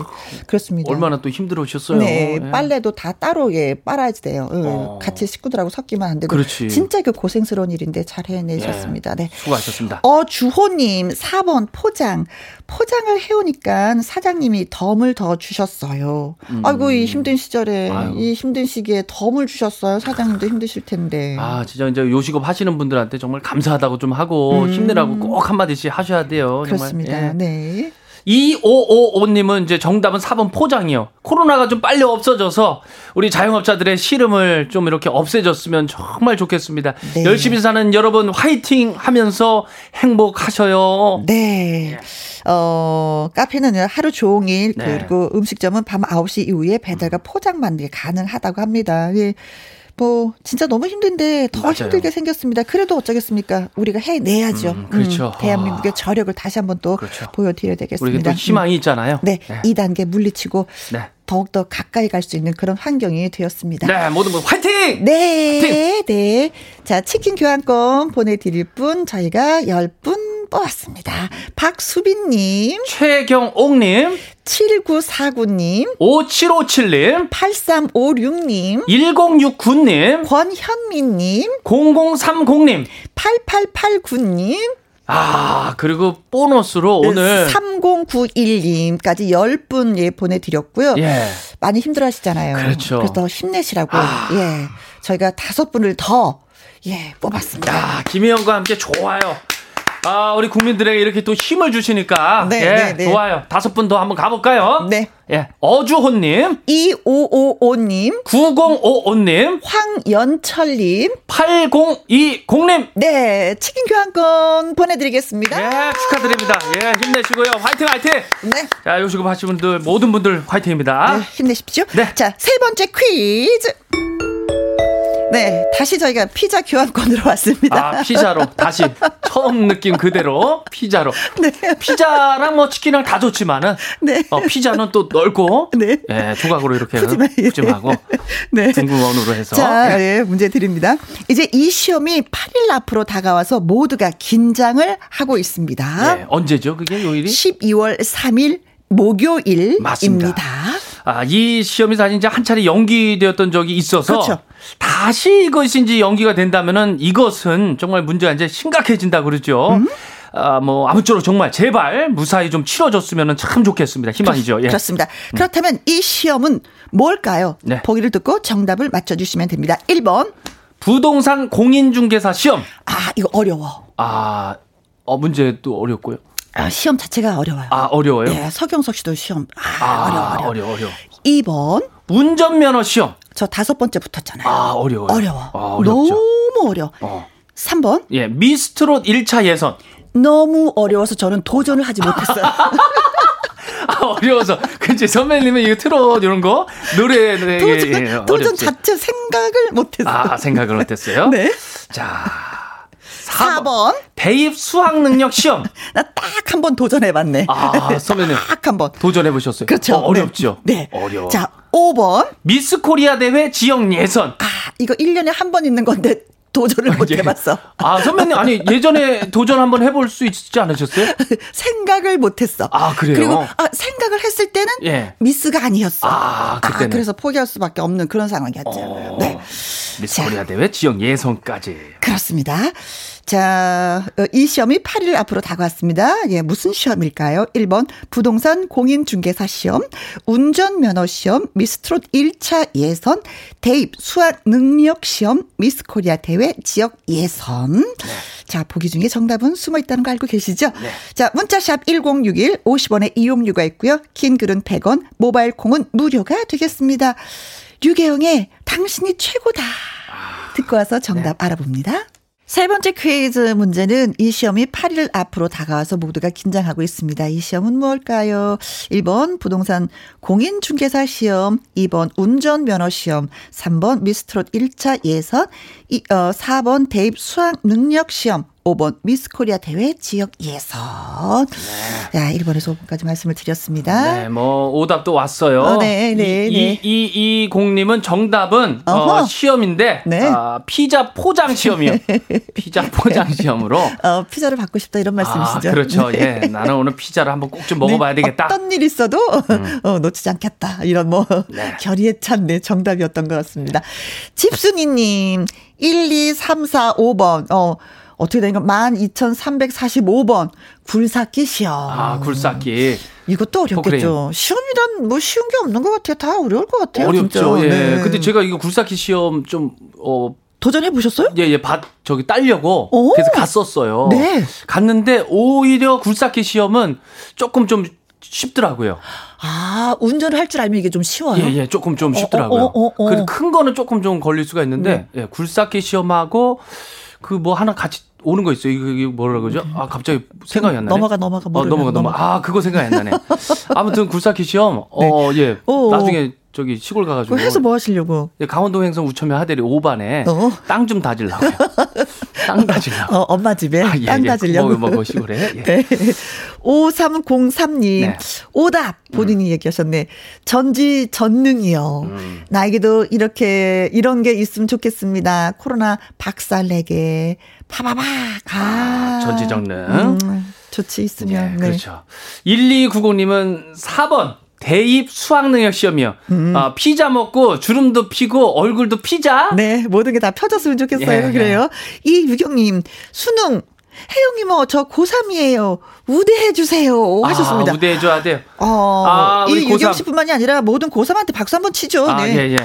그렇습니다. 얼마나 또 힘들으셨어요. 네, 예. 빨래도 다 따로 예, 빨아야지 돼요. 예, 같이 식구들하고 섞이면 안 되고. 그렇지. 진짜 그 고생스러운 일인데 잘 해내셨습니다. 네. 네. 수고하셨습니다. 어, 주호님 4번 포장. 포장을 해오니까 사장님이 덤을 더 주셨어요. 음. 아이고 이 힘든 시절에 아유. 이 힘든 시기에 덤을 주셨어요. 사장님도 힘드실 텐데. 아 진짜 이제 요식업 하시는 분들한테 정말 감사하다고 좀 하고 음. 힘내라고 꼭 한마디씩 하셔야 돼요. 그렇습니다. 예. 네. 2555님은 이제 정답은 4번 포장이요. 코로나가 좀 빨리 없어져서 우리 자영업자들의 시름을 좀 이렇게 없애졌으면 정말 좋겠습니다. 네. 열심히 사는 여러분 화이팅 하면서 행복하셔요. 네. 어, 카페는 하루 종일 네. 그리고 음식점은 밤 9시 이후에 배달과 포장만 가능하다고 합니다. 예. 뭐 진짜 너무 힘든데 더 맞아요. 힘들게 생겼습니다. 그래도 어쩌겠습니까? 우리가 해내야죠. 음, 그렇죠. 음, 대한민국의 아. 저력을 다시 한번 또 그렇죠. 보여드려야 되겠습니다. 우리가 또 희망이 있잖아요. 네, 네. 2단계 물리치고 네. 더욱더 가까이 갈 수 있는 그런 환경이 되었습니다. 네, 모든 분 화이팅! 네, 화이팅! 네. 자, 치킨 교환권 보내드릴 분 저희가 10분 뽑았습니다. 박수빈님, 최경옥님, 7949님, 5757님, 8356님, 1069님, 권현미님, 0030님, 8889님, 아, 그리고 보너스로 오늘 3091님까지 10분 예 보내드렸고요. 예. 많이 힘들어 하시잖아요. 그렇죠. 그래서 힘내시라고. 아. 예. 저희가 다섯 분을 더, 예, 뽑았습니다. 야, 김혜영과 함께 좋아요. 아, 우리 국민들에게 이렇게 또 힘을 주시니까. 네, 예, 네, 네. 좋아요. 다섯 분 더 한번 가볼까요? 네. 예, 어주호님. 2555님. 9055님. 황연철님. 8020님. 네, 치킨 교환권 보내드리겠습니다. 예, 축하드립니다. 예, 힘내시고요. 화이팅, 화이팅! 네. 자, 요식업 하신 분들, 모든 분들 화이팅입니다. 네, 힘내십시오. 네. 자, 세 번째 퀴즈. 네, 다시 저희가 피자 교환권으로 왔습니다. 아, 피자로 다시 처음 느낌 그대로 피자로. 네. 피자랑 뭐 치킨이랑 다 좋지만은 네. 어, 피자는 또 넓고 네. 예, 조각으로 이렇게 푸짐하고 네. 둥근원으로 해서. 자, 예, 문제 드립니다. 이제 이 시험이 8일 앞으로 다가와서 모두가 긴장을 하고 있습니다. 네, 언제죠? 그게 요일이? 12월 3일 목요일입니다. 맞습니다. 아, 이 시험이 사실 이제 한 차례 연기되었던 적이 있어서 그렇죠. 다시 이것이 이제 연기가 된다면은 이것은 정말 문제가 이제 심각해진다 그러죠. 음? 아, 뭐, 아무쪼록 정말 제발 무사히 좀 치러졌으면 참 좋겠습니다. 희망이죠. 예. 그렇습니다. 음. 그렇다면 이 시험은 뭘까요? 네. 보기를 듣고 정답을 맞춰주시면 됩니다. 1번. 부동산 공인중개사 시험. 아, 이거 어려워. 아, 어, 문제도 어렵고요. 아, 시험 자체가 어려워요. 아, 어려워요? 네, 서경석 씨도 시험. 아, 아 어려워, 어려워. 어려워, 어려워. 2번. 운전면허 시험. 저 다섯 번째 붙었잖아요. 아, 어려워요. 어려워. 아, 너무 어려워. 어. 3번. 예, 미스트롯 1차 예선. 너무 어려워서 저는 도전을 하지 못했어요. 아, 어려워서. 그치, 선배님은 이거 트롯 이런 거? 노래, 노래. 도전, 예, 예, 도전 자체 생각을 못했어요. 아, 생각을 못했어요? 네. 자. 4번. 4번. 대입 수학 능력 시험. 나 딱 한 번 도전해봤네. 아, 선배님. 딱 한 번. 도전해보셨어요? 그렇죠. 어, 렵죠 네. 네. 어려워. 자, 5번. 미스 코리아 대회 지역 예선. 아, 이거 1년에 한 번 있는 건데 도전을 못 예. 해봤어. 아, 선배님, 아니, 예전에 도전 한번 해볼 수 있지 않으셨어요? 생각을 못 했어. 아, 그래요? 그리고, 아, 생각을 했을 때는 예. 미스가 아니었어. 아, 그때는. 아, 그래서 포기할 수밖에 없는 그런 상황이었죠. 어, 네. 미스 코리아 대회 지역 예선까지. 그렇습니다. 자, 어, 이 시험이 8일 앞으로 다가왔습니다. 예, 무슨 시험일까요? 1번 부동산 공인중개사 시험, 운전면허 시험, 미스트롯 1차 예선, 대입 수학 능력 시험, 미스코리아 대회 지역 예선. 네. 자, 보기 중에 정답은 숨어 있다는 거 알고 계시죠? 네. 자, 문자샵 1061 50원의 이용료가 있고요. 긴 글은 100원, 모바일 콩은 무료가 되겠습니다. 유계영의 당신이 최고다. 아, 듣고 와서 정답 네. 알아봅니다. 세 번째 퀴즈 문제는 이 시험이 8일 앞으로 다가와서 모두가 긴장하고 있습니다. 이 시험은 무엇일까요? 1번 부동산 공인중개사 시험, 2번 운전면허 시험, 3번 미스트롯 1차 예선, 4번 어, 대입 수학 능력 시험, 5번 미스 코리아 대회 지역 예선. 네. 야, 1번에서 5번까지 말씀을 드렸습니다. 네, 뭐 오답도 왔어요. 어, 네, 네, 네. 이, 이, 공님은 정답은 어, 시험인데 네. 아, 피자 포장 시험이요. 피자 포장 시험으로. 어, 피자를 받고 싶다 이런 말씀이시죠? 아, 그렇죠. 네. 예. 나는 오늘 피자를 한번 꼭 좀 먹어봐야 네. 되겠다. 어떤 일 있어도 음. 어, 놓치지 않겠다. 이런 뭐 네. 결의에 찬 네, 정답이었던 것 같습니다. 집순이님 1, 2, 3, 4, 5번. 어. 어떻게 되니까 12,345번 굴삭기 시험. 아, 굴삭기. 이것도 어렵겠죠. 포크레인. 시험이란 뭐 쉬운 게 없는 것 같아요. 다 어려울 것 같아요. 어렵죠. 진짜. 예. 네. 근데 제가 이거 굴삭기 시험 좀, 어, 도전해 보셨어요? 예, 예, 받, 저기 딸려고. 오. 그래서 갔었어요. 네. 갔는데 오히려 굴삭기 시험은 조금 좀 쉽더라고요. 아, 운전을 할 줄 알면 이게 좀 쉬워요? 예, 예, 조금 좀 어, 쉽더라고요. 어, 어, 어, 어. 그래서 큰 거는 조금 좀 걸릴 수가 있는데, 네. 예, 굴삭기 시험하고 그 뭐 하나 같이 오는 거 있어요. 이거, 이거 뭐라 그러죠? 아, 갑자기 생각이 안 나네. 넘어가, 넘어가, 어, 넘어가, 넘어가. 아, 그거 생각이 안 나네. 아무튼 굴삭기 시험, 어, 네. 예. 오, 나중에 저기 시골 가가지고. 해서 뭐 하시려고? 예, 강원도 행성 우천면 하대리 5반에 어? 땅좀 다질라고요. 땅 다질라고. 어, 엄마 집에 아, 예, 땅 예. 다질려고. 뭐, 뭐, 뭐 시골에. 예. 네. 5303님. 네. 오답 본인이 음. 얘기하셨네. 전지 전능이요. 음. 나에게도 이렇게 이런 게 있으면 좋겠습니다. 코로나 박살내게 파바박. 아, 아 전지 전능. 음, 좋지 있으면. 네, 그렇죠. 1290님은 4번. 대입 수학 능력 시험이요. 음. 어, 피자 먹고 주름도 피고 얼굴도 피자. 네, 모든 게 다 펴졌으면 좋겠어요. 예, 그래요. 예. 이 유경님 수능 혜영이 뭐, 저 고3이에요. 우대해 주세요. 하셨습니다. 아, 우대해 줘야 돼요. 어, 아, 이 유경 씨뿐만이 아니라 모든 고3한테 박수 한번 치죠. 아, 네. 예, 예.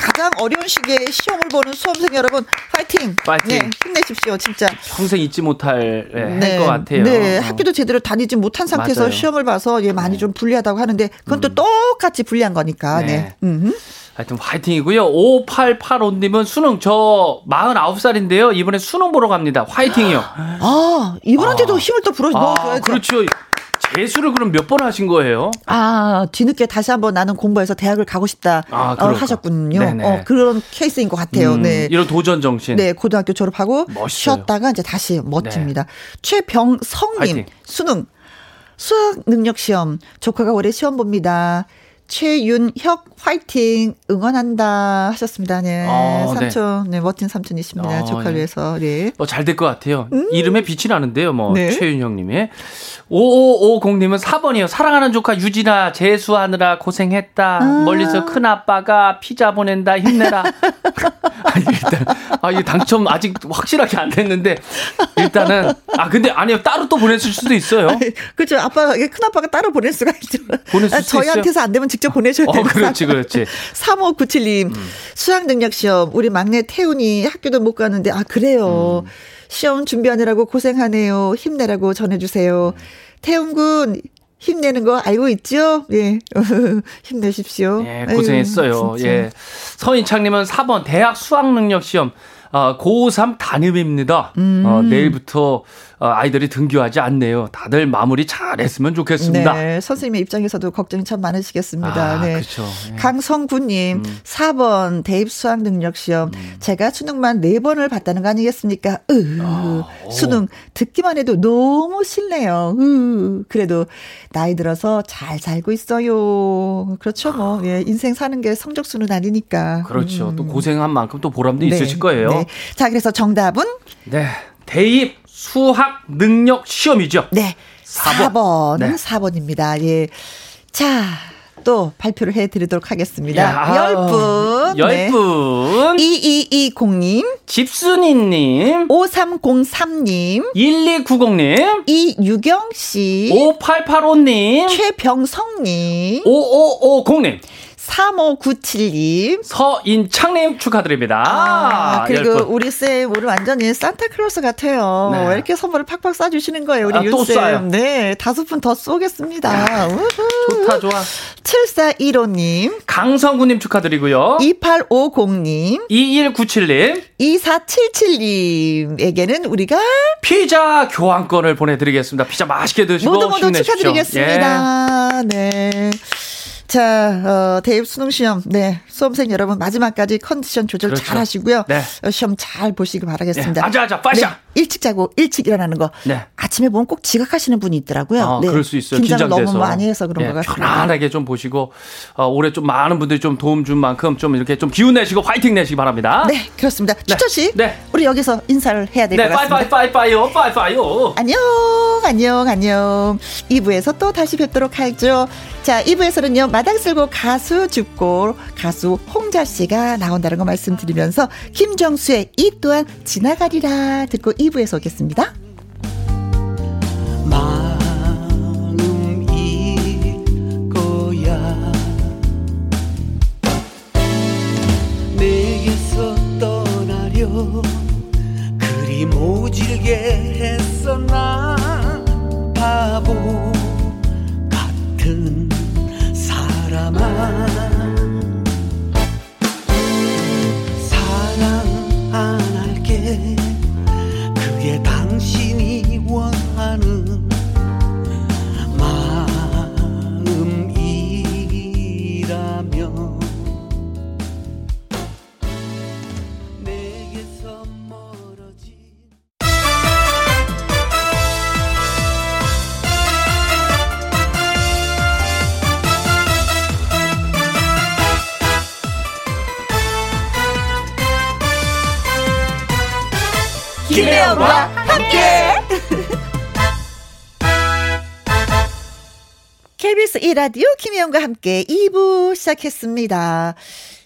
가장 어려운 시기에 시험을 보는 수험생 여러분, 파이팅! 파이팅! 네, 힘내십시오, 진짜. 평생 잊지 못할, 네, 네. 할것 같아요. 네, 어. 학교도 제대로 다니지 못한 상태에서 맞아요. 시험을 봐서 예, 많이 좀 불리하다고 하는데, 그건 또 음. 똑같이 불리한 거니까, 네. 네. 음. 하여튼 화이팅이고요. 5885님은 수능 저 49살인데요. 이번에 수능 보러 갑니다. 화이팅이요. 아, 이분한테도 아. 힘을 또 불어 넣어줘야죠. 아, 그렇죠. 재수를 그럼 몇 번 하신 거예요? 아, 뒤늦게 다시 한번 나는 공부해서 대학을 가고 싶다 아, 어, 하셨군요. 어, 그런 케이스인 것 같아요. 음, 네. 이런 도전 정신. 네, 고등학교 졸업하고 멋있어요. 쉬었다가 이제 다시 멋집니다. 네. 최병성님 수능 수학 능력 시험 조카가 올해 시험 봅니다. 최윤혁 화이팅 응원한다 하셨습니다. 네. 어, 삼촌, 네. 네. 멋진 삼촌이십니다. 어, 조카를 네. 위해서. 네. 뭐잘 될 것 같아요. 음. 이름에 빛이 나는데요. 뭐 네. 최윤혁 님의 5550님은 4번이요. 사랑하는 조카 유진아 재수하느라 고생했다. 아. 멀리서 큰 아빠가 피자 보낸다. 힘내라. 아니 일단 아 이게 당첨 아직 확실하게 안 됐는데 일단은 아 근데 아니요 따로 또 보냈을 수도 있어요. 그렇죠. 아빠가 큰 아빠가 따로 보낼 수가 있죠. 보낼 수 아, 저희한테서 안 되면 직접 보내셔야 돼요. 어, 그렇지 그렇지. 3597님 음. 수학 능력 시험 우리 막내 태훈이 학교도 못 가는데 아 그래요. 음. 시험 준비하느라고 고생하네요. 힘내라고 전해주세요. 태웅군 힘내는 거 알고 있죠? 예. 힘내십시오. 예, 고생했어요. 아유, 예. 서인창님은 4번 대학 수학 능력 시험 어, 고3 단임입니다. 음. 어, 내일부터 어, 아이들이 등교하지 않네요. 다들 마무리 잘 했으면 좋겠습니다. 네, 선생님의 입장에서도 걱정이 참 많으시겠습니다. 아, 네. 그렇죠. 네. 강성구님, 음. 4번 대입 수학 능력 시험. 음. 제가 수능만 4번을 봤다는 거 아니겠습니까? 으, 어, 수능 듣기만 해도 너무 싫네요. 으, 그래도 나이 들어서 잘 살고 있어요. 그렇죠, 뭐. 예, 인생 사는 게 성적 수는 아니니까. 그렇죠. 음. 또 고생한 만큼 또 보람도 네. 있으실 거예요. 네. 자, 그래서 정답은? 네. 대입 수학 능력 시험이죠. 네. 4번. 4번. 네. 4번입니다. 예. 자, 또 발표를 해 드리도록 하겠습니다. 야, 10분. 10분. 네. 2220님. 집순이님. 5303님. 1290님. 이유경씨. 5885님. 최병성님. 5550님. 3597님. 서인창님 축하드립니다. 아, 그리고 10분. 우리 쌤, 우리 완전히 산타클로스 같아요. 네. 왜 이렇게 선물을 팍팍 쏴주시는 거예요, 우리 아, 윤쌤. 네, 다섯 분 더 쏘겠습니다. 우후. 좋다, 좋아. 7415님. 강성구님 축하드리고요. 2850님. 2197님. 2477님에게는 우리가 피자 교환권을 보내드리겠습니다. 피자 맛있게 드시고 모두 모두. 축하드리겠습니다. 예. 네. 자, 어, 대입 수능 시험, 네. 수험생 여러분 마지막까지 컨디션 조절 그렇죠. 잘 하시고요. 네. 어, 시험 잘 보시기 바라겠습니다. 네. 아자, 아자, 파샤! 네. 일찍 자고 일찍 일어나는 거. 네. 아침에 보면 꼭 지각하시는 분이 있더라고요. 아, 네. 그럴 수 있어요. 긴장을 긴장돼서. 너무 많이 해서 그런 네, 것 같습니다. 편안하게 좀 보시고 어, 올해 좀 많은 분들이 좀 도움 준 만큼 좀 이렇게 좀 기운 내시고 파이팅 내시기 바랍니다. 네, 그렇습니다. 네. 추천 씨, 네. 우리 여기서 인사를 해야 될것 네, 같습니다. 빠이 빠이 빠이 빠이요, 빠이 빠이요. 안녕, 안녕, 안녕. 2부에서 또 다시 뵙도록 하죠. 자, 2부에서는요 마당 쓸고 가수 죽고 가수 홍자 씨가 나온다는 거 말씀드리면서 김정수의 이 또한 지나가리라 듣고 2부에서 오겠습니다. 라디오 김혜영과 함께 2부 시작했습니다.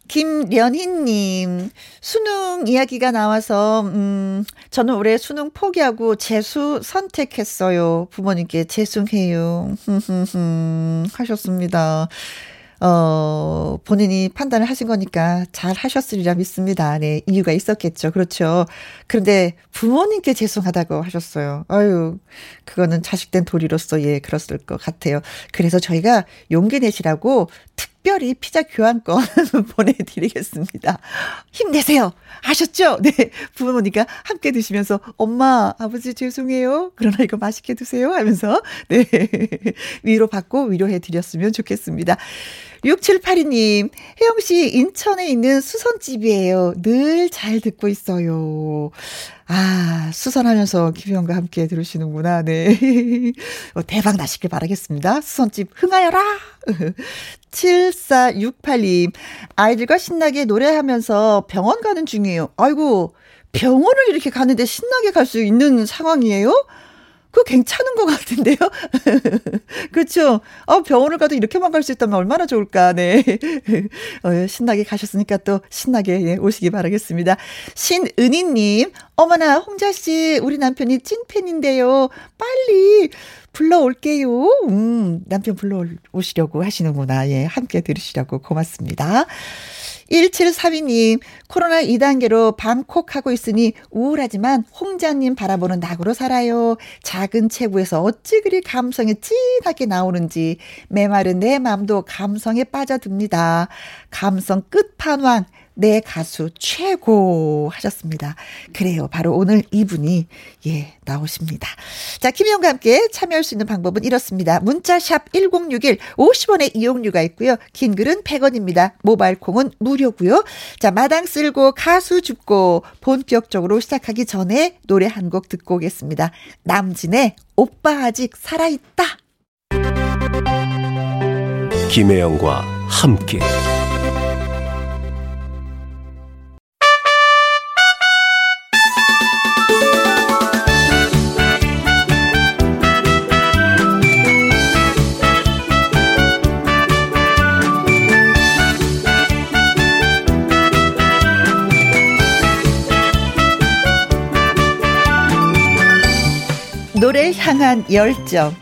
김련희님, 수능 이야기가 나와서, 음, 저는 올해 수능 포기하고 재수 선택했어요. 부모님께 죄송해요. 하셨습니다. 어, 본인이 판단을 하신 거니까 잘 하셨으리라 믿습니다. 네, 이유가 있었겠죠. 그렇죠. 그런데 부모님께 죄송하다고 하셨어요. 아유, 그거는 자식된 도리로서 예, 그랬을 것 같아요. 그래서 저희가 용기 내시라고 특별히 피자 교환권 보내드리겠습니다. 힘내세요. 아셨죠? 네. 부모님과 함께 드시면서 엄마, 아버지 죄송해요. 그러나 이거 맛있게 드세요. 하면서 네. 위로받고 위로해드렸으면 좋겠습니다. 6782님, 혜영씨, 인천에 있는 수선집이에요. 늘 잘 듣고 있어요. 아, 수선하면서 김혜영과 함께 들으시는구나. 네. 어, 대박 나시길 바라겠습니다. 수선집 흥하여라! 7468님, 아이들과 신나게 노래하면서 병원 가는 중이에요. 아이고, 병원을 이렇게 가는데 신나게 갈 수 있는 상황이에요? 그거 괜찮은 것 같은데요? 그렇죠? 어, 병원을 가도 이렇게만 갈 수 있다면 얼마나 좋을까, 네. 어, 신나게 가셨으니까 또 신나게 예, 오시기 바라겠습니다. 신은희님, 어머나, 홍자씨, 우리 남편이 찐팬인데요. 빨리 불러올게요. 음, 남편 불러오시려고 하시는구나. 예, 함께 들으시려고 고맙습니다. 1732님, 코로나 2단계로 방콕하고 있으니 우울하지만 홍자님 바라보는 낙으로 살아요. 작은 체구에서 어찌 그리 감성이 진하게 나오는지 메마른 내 마음도 감성에 빠져듭니다. 감성 끝판왕. 내 가수 최고 하셨습니다. 그래요. 바로 오늘 이분이 예, 나오십니다. 자, 김희영과 함께 참여할 수 있는 방법은 이렇습니다. 문자 샵 1061 50원의 이용료가 있고요. 긴 글은 100원입니다. 모바일 콩은 무료고요. 자, 마당 쓸고 가수 죽고 본격적으로 시작하기 전에 노래 한 곡 듣고 오겠습니다. 남진의 오빠 아직 살아있다. 김혜영과 함께 노래 향한 열정,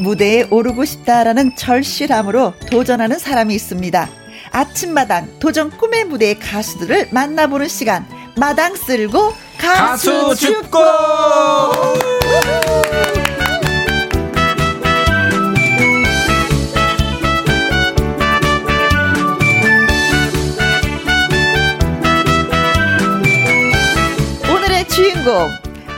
무대에 오르고 싶다라는 절실함으로 도전하는 사람이 있습니다. 아침마당 도전 꿈의 무대의 가수들을 만나보는 시간, 마당 쓸고 가수, 가수 죽고! 오늘의 주인공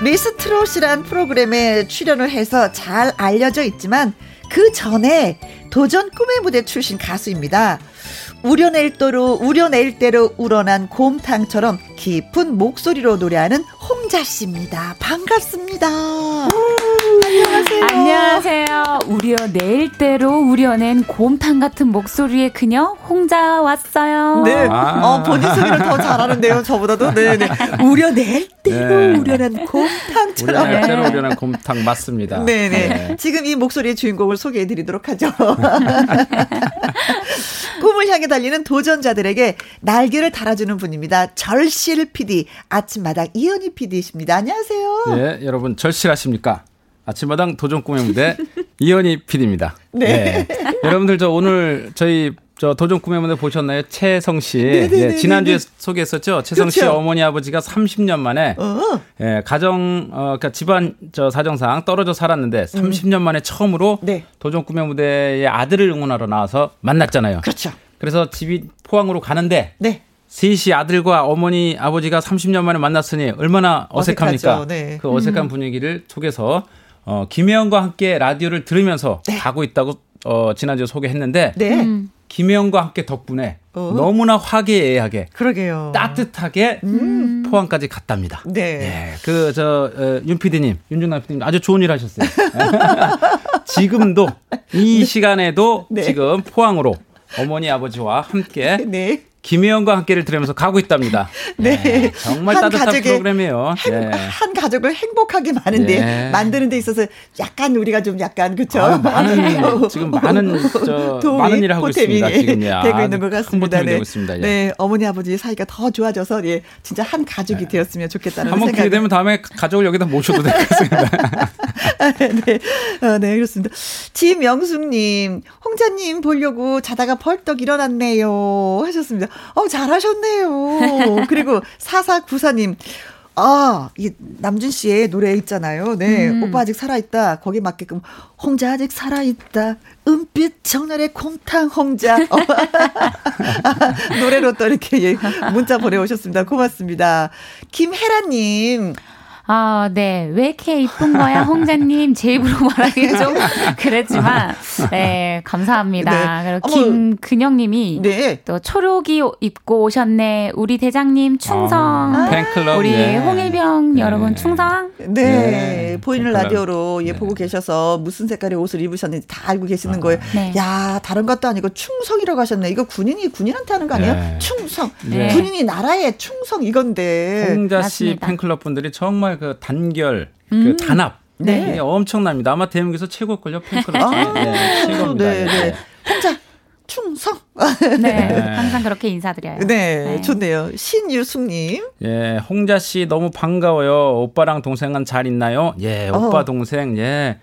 미스 트롯이란 프로그램에 출연을 해서 잘 알려져 있지만 그 전에 도전 꿈의 무대 출신 가수입니다. 우려낼 대로 우려낼 대로 우러난 곰탕처럼 깊은 목소리로 노래하는 홍자 씨입니다. 반갑습니다. 안녕하세요. 안녕하세요. 우려낼 대로 우려낸 곰탕 같은 목소리의 그녀 홍자 왔어요. 네. 아. 어, 본인 소개를 더 잘하는데요. 저보다도. 네, 네. 우려낼 대로 네. 우려낸 곰탕처럼. 우려낼 대로 우려낸 곰탕 맞습니다. 네, 네. 지금 이 목소리의 주인공을 소개해 드리도록 하죠. 꿈을 향해 달리는 도전자들에게 날개를 달아주는 분입니다. 절실 PD, 아침마당 이현희 PD이십니다. 안녕하세요. 네, 여러분 절실하십니까? 아침마당 도전 꿈의 무대 이현희 PD입니다. 네. 네. 여러분들 저 오늘 저희 저 도전 꿈의 무대 보셨나요? 채성 씨. 네, 네, 네 지난주에 소개했었죠. 채성 씨 그렇죠. 어머니 아버지가 30년 만에 어. 예, 가정 어 그러니까 집안 저 사정상 떨어져 살았는데 30년 음. 만에 처음으로 네. 도전 꿈의 무대에 아들을 응원하러 나와서 만났잖아요. 그렇죠. 그래서 집이 포항으로 가는데 네. 셋이 아들과 어머니 아버지가 30년 만에 만났으니 얼마나 어색합니까? 네. 그 어색한 음. 분위기를 속에서 어, 김혜영과 함께 라디오를 들으면서 네. 가고 있다고 어, 지난주에 소개했는데 네. 음. 김혜영과 함께 덕분에 어. 너무나 화기애애하게 그러게요. 따뜻하게 음. 포항까지 갔답니다. 네. 네. 그저 어, 윤 PD님, 윤중남 PD님 아주 좋은 일 하셨어요. 지금도 이 네. 시간에도 네. 지금 포항으로 어머니 아버지와 함께 네. 김혜영과 함께를 들으면서 가고 있답니다. 네. 네 정말 따뜻한 프로그램이에요. 행, 네. 한 가족을 행복하게 마는데 네. 만드는 데 있어서 약간 우리가 좀 약간 그렇죠. 많은 지금 많은 저 많은 일을 하고 있습니다. 지금 예, 되고 있는 것 같습니다. 네. 있습니다. 예. 네. 어머니 아버지 사이가 더 좋아져서 예, 진짜 한 가족이 네. 되었으면 좋겠다는 한번 기회 되면 다음에 가족을 여기다 모셔도 될것 같습니다. 네. 어, 네, 그렇습니다. 지명숙 님, 홍자님 보려고 자다가 벌떡 일어났네요. 하셨습니다. 어, 잘하셨네요. 그리고 4494님, 아, 이 남준 씨의 노래 있잖아요. 네. 음. 오빠 아직 살아있다. 거기 맞게끔, 홍자 아직 살아있다. 은빛 정렬의 곰탕 홍자. 어. 노래로 또 이렇게 예, 문자 보내오셨습니다. 고맙습니다. 김혜라님. 아, 네. 왜 이렇게 이쁜 거야, 홍자님? 제 입으로 말하기 좀 그랬지만, 네, 감사합니다. 네. 그리고 김근영님이 네. 또 초록이 입고 오셨네. 우리 대장님 충성. 아, 팬클럽. 우리 네. 홍일병 네. 여러분 충성. 네. 네. 보이는. 라디오로 예, 네. 보고 계셔서 무슨 색깔의 옷을 입으셨는지 다 알고 계시는 아. 거예요. 네. 야, 다른 것도 아니고 충성이라고 하셨네. 이거 군인이 군인한테 하는 거 아니에요? 충성. 군인이 나라의 충성 이건데. 홍자 씨 팬클럽 분들이 정말 그 단결, 그 음. 그 단합. 네. 네. 엄청납니다. 아마 대한민국에서 최고일걸요, 팬클럽. 아, 네, 최고입니다. 네, 네. 혼자 충성. 네, 네, 항상 그렇게 인사드려요. 네, 네. 좋네요. 신유숙님. 예, 홍자 씨 너무 반가워요. 오빠랑 동생은 잘 있나요? 예, 오빠 어. 동생, 예.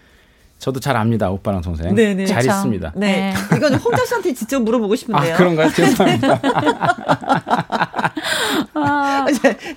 저도 잘 압니다. 오빠랑 동생. 네네. 네. 잘 그쵸? 있습니다. 네. 네. 이건 홍자 씨한테 직접 물어보고 싶은데요. 아, 그런가요? 죄송합니다. 아.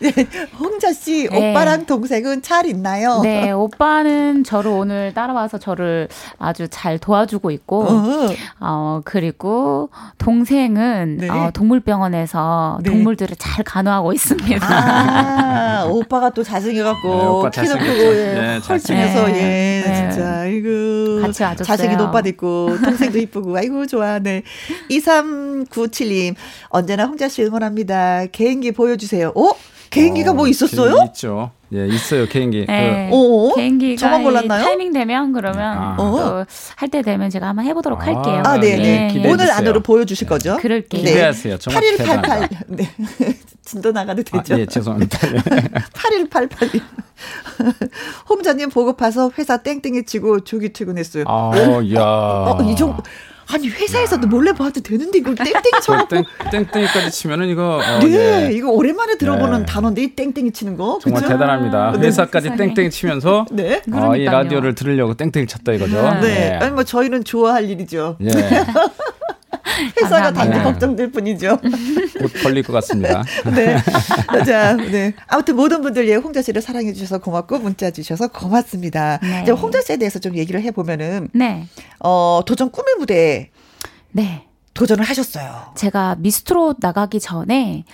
네, 홍자 씨, 네. 오빠랑 동생은 잘 있나요? 네, 오빠는 저를 오늘 따라와서 저를 아주 잘 도와주고 있고, 어, 어 그리고 동생은 네. 어, 동물병원에서 네. 동물들을 잘 간호하고 있습니다. 아, 오빠가 또 잘생겨갖고, 키도 크고, 예, 헐치면서, 예, 진짜, 이거. 같이 와줬어요. 자식이 오빠도 있고 동생도 이쁘고 아이고 좋아. 네. 2397님 언제나 홍자 씨 응원합니다. 개인기 보여주세요. 어? 개인기가 어, 뭐 있었어요? 있죠. 예, 있어요 개인기. 네, 그, 어? 개인기가 저만 몰랐나요? 타이밍 되면 그러면 아. 또할 때 되면 제가 한번 해보도록 아, 할게요. 아, 네, 네. 예, 오늘 안으로 보여주실 거죠? 그럴게요. 네. 기대하세요. 8188. 네. 진도 나가도 되죠? 아, 예, 죄송합니다. 8188님. 홍자님 보고 파서 회사 땡땡이 치고 조기 출근했어요. 아, 야. 어, 이 정도. 아니 회사에서도 몰래 봐도 되는데 이걸 땡땡이 쳐갖고 땡, 땡땡이까지 치면은 이거 어, 네 예. 이거 오랜만에 들어보는 네. 단어인데 이 땡땡이 치는 거 정말 그쵸? 대단합니다 네. 회사까지 네. 땡땡이 치면서 네. 어, 이 라디오를 들으려고 땡땡이 쳤다 이거죠 네. 네. 아니 뭐 저희는 좋아할 일이죠 예. 회사가 단지 걱정될 뿐이죠. 곧 걸릴 것 같습니다. 네. 자, 네. 아무튼 모든 분들 예, 홍자 씨를 사랑해 주셔서 고맙고 문자 주셔서 고맙습니다. 네. 이제 홍자 씨에 대해서 좀 얘기를 해 보면은 네. 어, 도전 꿈의 무대. 네. 도전을 하셨어요. 제가 미스트로 나가기 전에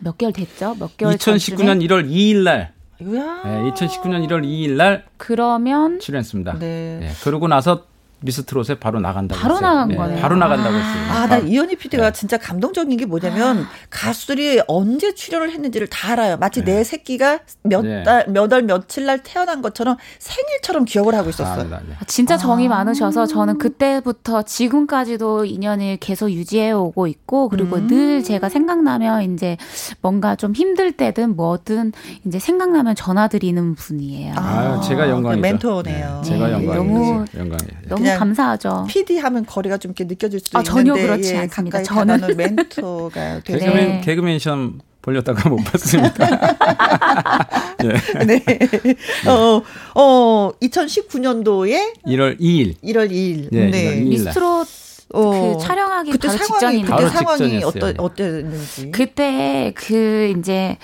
몇 개월 됐죠? 몇 개월 2019년 1월 2일 날 네, 2019년 1월 2일 날 그러면 출연했습니다. 네. 네. 그러고 나서 미스트롯에 바로 나간다고 바로 했어요. 나간 네, 거네요. 바로 나간다고 아. 했어요. 아, 나 이현희 PD가 네. 진짜 감동적인 게 뭐냐면 아. 가수들이 언제 출연을 했는지를 다 알아요. 마치 네. 내 새끼가 몇 네. 달, 몇 월, 며칠 날 태어난 것처럼 생일처럼 기억을 하고 있었어요. 아, 네. 진짜 정이 아. 많으셔서 저는 그때부터 지금까지도 인연을 계속 유지해 오고 있고 그리고 음. 늘 제가 생각나면 이제 뭔가 좀 힘들 때든 뭐든 이제 생각나면 전화 드리는 분이에요. 아, 제가 영광이죠. 멘토네요. 네, 제가 영광이죠. 너무 영광이에요. 너무 너무 감사하죠. PD 하면 거리가 좀 이렇게 느껴질 수도 아, 있는데 전혀 그렇지 예, 않습니다. 저는 멘토가 되네. 개그맨 개그맨 시험 보려다가 못 봤습니다. 예. 네. 네. 어, 어, 2019년도에 1월 2일. 1월 2일. 네. 네. 미스트롯 어, 그 촬영하기 그때 바로 상황이, 직전인데 그때 상황이 어떠, 어땠는지. 그때 그 이제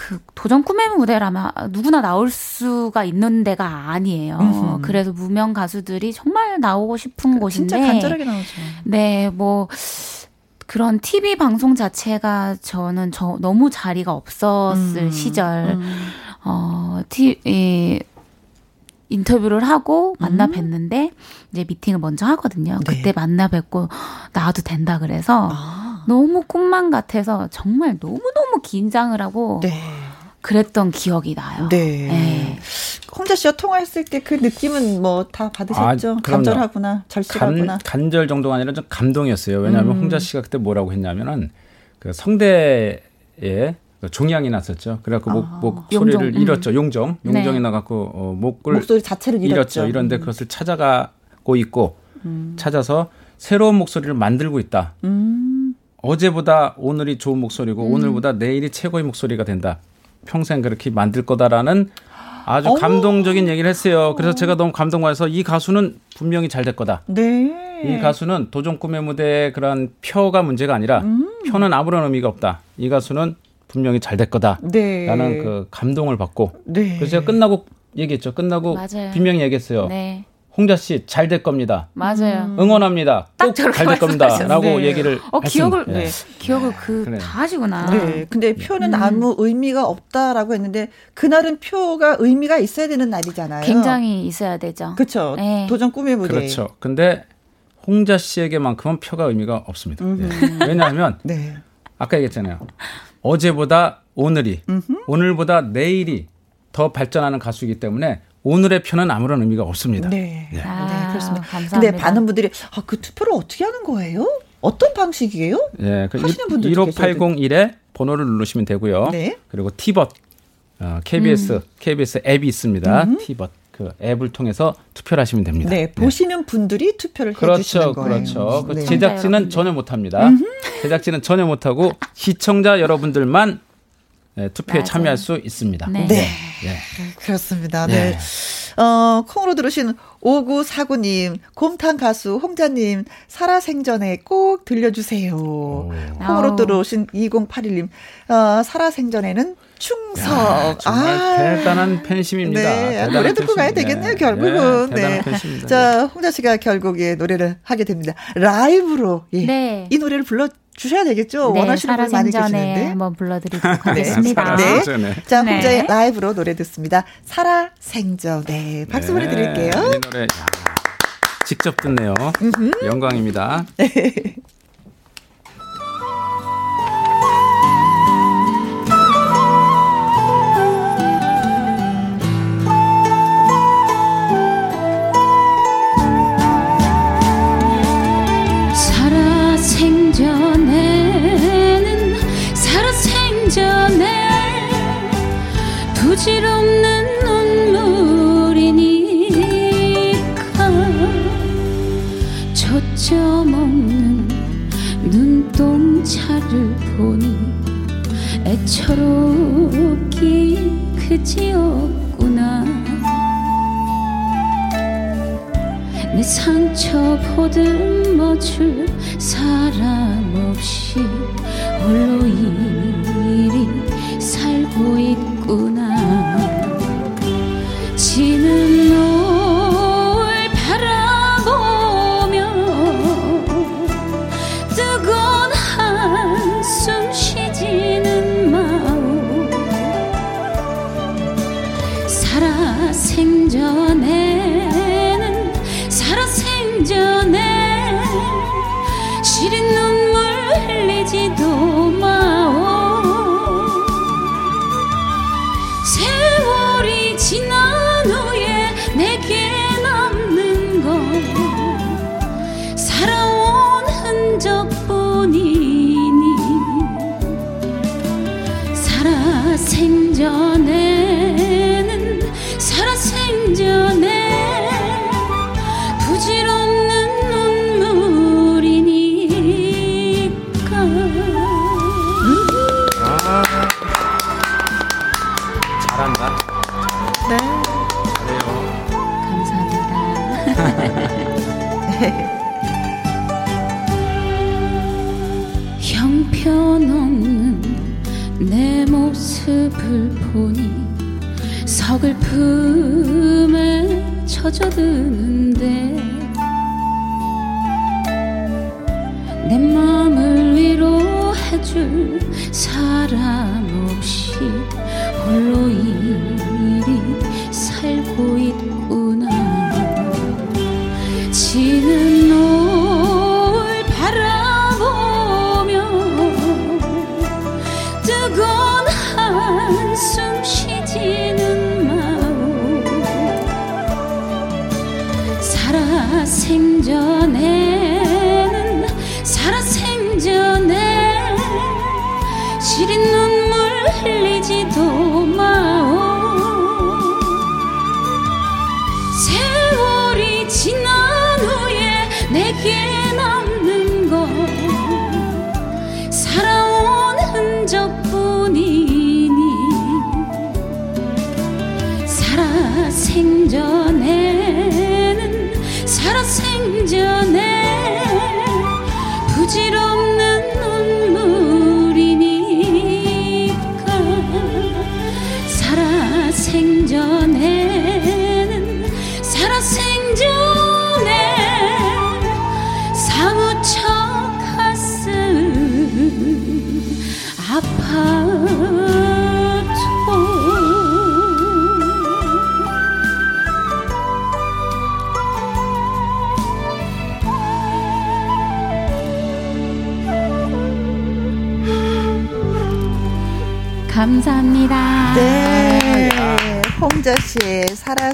그 도전 꿈의 무대라면 누구나 나올 수가 있는 데가 아니에요. 음흠. 그래서 무명 가수들이 정말 나오고 싶은 그, 곳인데 진짜 간절하게 나오죠. 네, 뭐 그런 TV 방송 자체가 저는 저 너무 자리가 없었을 음. 시절 음. 어, 티, 이, 인터뷰를 하고 만나 음. 뵀는데 이제 미팅을 먼저 하거든요. 네. 그때 만나 뵙고 나와도 된다 그래서 아. 너무 꿈만 같아서 정말 너무너무 긴장을 하고 네. 그랬던 기억이 나요. 네. 네. 홍자 씨와 통화했을 때 그 느낌은 뭐 다 받으셨죠? 아, 간절하구나, 절실하구나. 간, 절 정도가 아니라 좀 감동이었어요. 왜냐하면 음. 홍자 씨가 그때 뭐라고 했냐면은 그 성대에 그 종양이 났었죠. 그래갖고 목, 아, 목 소리를 음. 잃었죠. 용정. 용정이 네. 나갖고 어, 목을 목소리 자체를 잃었죠. 잃었죠. 이런데 음. 그것을 찾아가고 있고 음. 찾아서 새로운 목소리를 만들고 있다. 음. 어제보다 오늘이 좋은 목소리고 음. 오늘보다 내일이 최고의 목소리가 된다. 평생 그렇게 만들 거다라는 아주 감동적인 얘기를 했어요. 그래서 제가 너무 감동받아서 이 가수는 분명히 잘 될 거다. 네. 이 가수는 도전 꿈의 무대의 그런 표가 문제가 아니라 음. 표는 아무런 의미가 없다. 이 가수는 분명히 잘 될 거다. 네. 라는 그 감동을 받고. 네. 그래서 제가 끝나고 얘기했죠. 끝나고 맞아요. 분명히 얘기했어요. 네. 홍자 씨 잘 될 겁니다. 맞아요. 응원합니다. 꼭 잘 될 겁니다라고 네. 얘기를 어, 기억을 네. 네. 기억을 그 다 하시구나. 네. 근데 표는 음. 아무 의미가 없다라고 했는데 그날은 표가 의미가 있어야 되는 날이잖아요. 굉장히 있어야 되죠. 그렇죠. 네. 도전 꿈의 무대. 그렇죠. 근데 홍자 씨에게만큼은 표가 의미가 없습니다. 네. 왜냐하면 네. 아까 얘기했잖아요. 어제보다 오늘이 음흠. 오늘보다 내일이 더 발전하는 가수이기 때문에 오늘의 표는 아무런 의미가 없습니다. 네. 네. 아, 네 그렇습니다. 감사합니다. 근데 많은 분들이 아, 그 투표를 어떻게 하는 거예요? 어떤 방식이에요? 예, 그 하시는 분들 15801에 번호를 누르시면 되고요. 네. 그리고 티벗 어, KBS 음. KBS 앱이 있습니다. 음. 티벗 그 앱을 통해서 투표를 하시면 됩니다. 네, 네. 보시는 분들이 투표를 그렇죠, 해주시는 거예요. 그렇죠. 그 네. 제작진은 전혀 못합니다. 제작진은 전혀 못하고 시청자 여러분들만 네, 투표에 맞아요. 참여할 수 있습니다. 네. 네. 네. 그렇습니다. 네. 네. 어, 콩으로 들으신 5949님, 곰탕 가수 홍자님, 살아생전에 꼭 들려주세요. 오. 콩으로 들어오신 2081님, 어, 살아생전에는 충석. 야, 정말 아. 대단한 팬심입니다. 네. 노래 듣고 가야 되겠네요, 결국은. 네. 네. 자, 홍자 씨가 결국 예, 노래를 하게 됩니다. 라이브로. 예. 네. 이 노래를 불러 주셔야 되겠죠. 네, 원하시는 분 많이 계시는데. 한번 불러드리도록 하겠습니다. 네. 네. 자, 네. 혼자의 라이브로 노래 듣습니다. 살아 생전에 박수 네. 보내드릴게요. 이 노래 직접 듣네요. 영광입니다. 점 없는 눈동자를 보니 애처롭기 그지없구나. 내 상처 보듬어 줄 사람 없이 홀로 이리 살고 있구나. 지는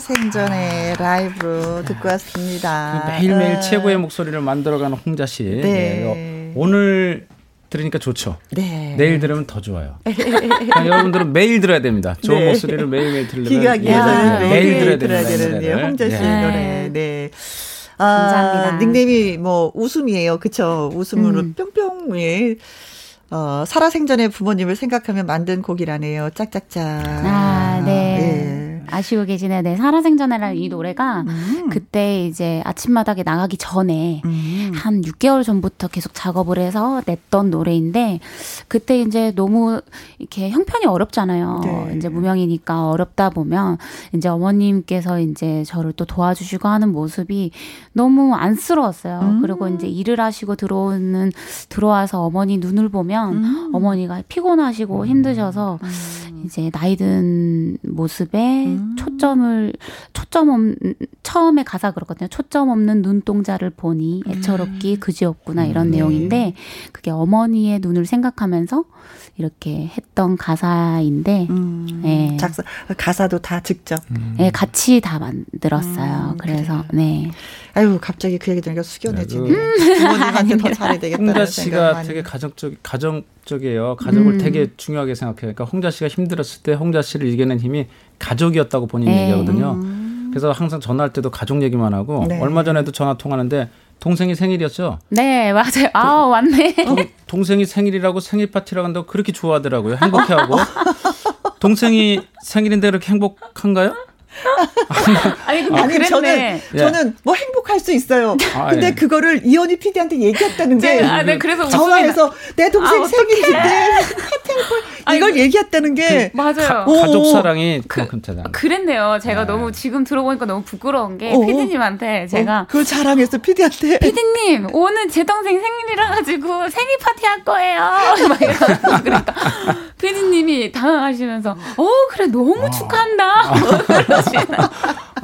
살아생전의 라이브로 듣고 왔습니다. 그 매일매일 네. 최고의 목소리를 만들어가는 홍자 씨. 네. 네. 오늘 들으니까 좋죠. 네. 내일 들으면 더 좋아요. 그러니까 여러분들은 매일 들어야 됩니다. 좋은 네. 목소리를 매일매일 들으면 기각이야. 네. 매일 들어야, 들어야 되는 홍자 씨의 네. 노래. 네. 아, 감사합니다. 닉네임이 뭐 웃음이에요. 그쵸? 웃음으로 음. 뿅뿅. 예. 어, 살아생전의 부모님을 생각하면 만든 곡이라네요. 짝짝짝. 아, 네. 예. 아쉬워 계시네. 네, 살아생전에라는 이 노래가 음. 그때 이제 아침마당에 나가기 전에 음. 한 6개월 전부터 계속 작업을 해서 냈던 노래인데 그때 이제 너무 이렇게 형편이 어렵잖아요. 네. 이제 무명이니까 어렵다 보면 이제 어머님께서 이제 저를 또 도와주시고 하는 모습이 너무 안쓰러웠어요. 음. 그리고 이제 일을 하시고 들어오는 들어와서 어머니 눈을 보면 음. 어머니가 피곤하시고 힘드셔서 음. 이제 나이 든 모습에 음. 초점을 초점 없 처음에 가사 그렇거든요. 초점 없는 눈동자를 보니 애처롭기 음. 그지없구나 이런 음. 내용인데 그게 어머니의 눈을 생각하면서 이렇게 했던 가사인데 음. 예. 작사 가사도 다 직접 음. 예, 같이 다 만들었어요. 음, 그래서 그래. 네. 아유 갑자기 그 얘기 들으니까 숙연해지네. 네, 부모님한테 더 잘해야 되겠다. 홍자 씨가 되게 가정적 가정적이에요. 가족을 음. 되게 중요하게 생각해요. 그러니까 홍자 씨가 힘들었을 때 홍자 씨를 이겨낸 힘이 가족이었다고 본인이 네. 얘기하거든요. 음. 그래서 항상 전화할 때도 가족 얘기만 하고 네. 얼마 전에도 전화 통하는데 동생이 생일이었죠? 네, 맞아요. 아, 왔네. 동, 생이 생일이라고 생일 파티라고 한다고 그렇게 좋아하더라고요. 행복해하고. 동생이 생일인데 그렇게 행복한가요? 아니, 근데 아니. 저는, 예. 저는 뭐 행복할 수 있어요. 아, 근데 예. 그거를 이현희 PD한테 얘기했다는 게. 네, 아, 네, 그래서 전화해서 내 동생 아, 생일인데 이걸 아니, 얘기했다는 게. 그, 맞아요. 가, 가족 사랑이 그, 그만큼 대단 그랬네요. 제가 네. 너무 지금 들어보니까 너무 부끄러운 게 어, PD님한테 제가. 어, 그걸 자랑했어, PD한테. PD님, 오늘 제 동생 생일이라 가지고 생일 파티 할 거예요. 막 이러고 그러니까. PD님이 당황하시면서, 어, 그래, 너무 어. 축하한다.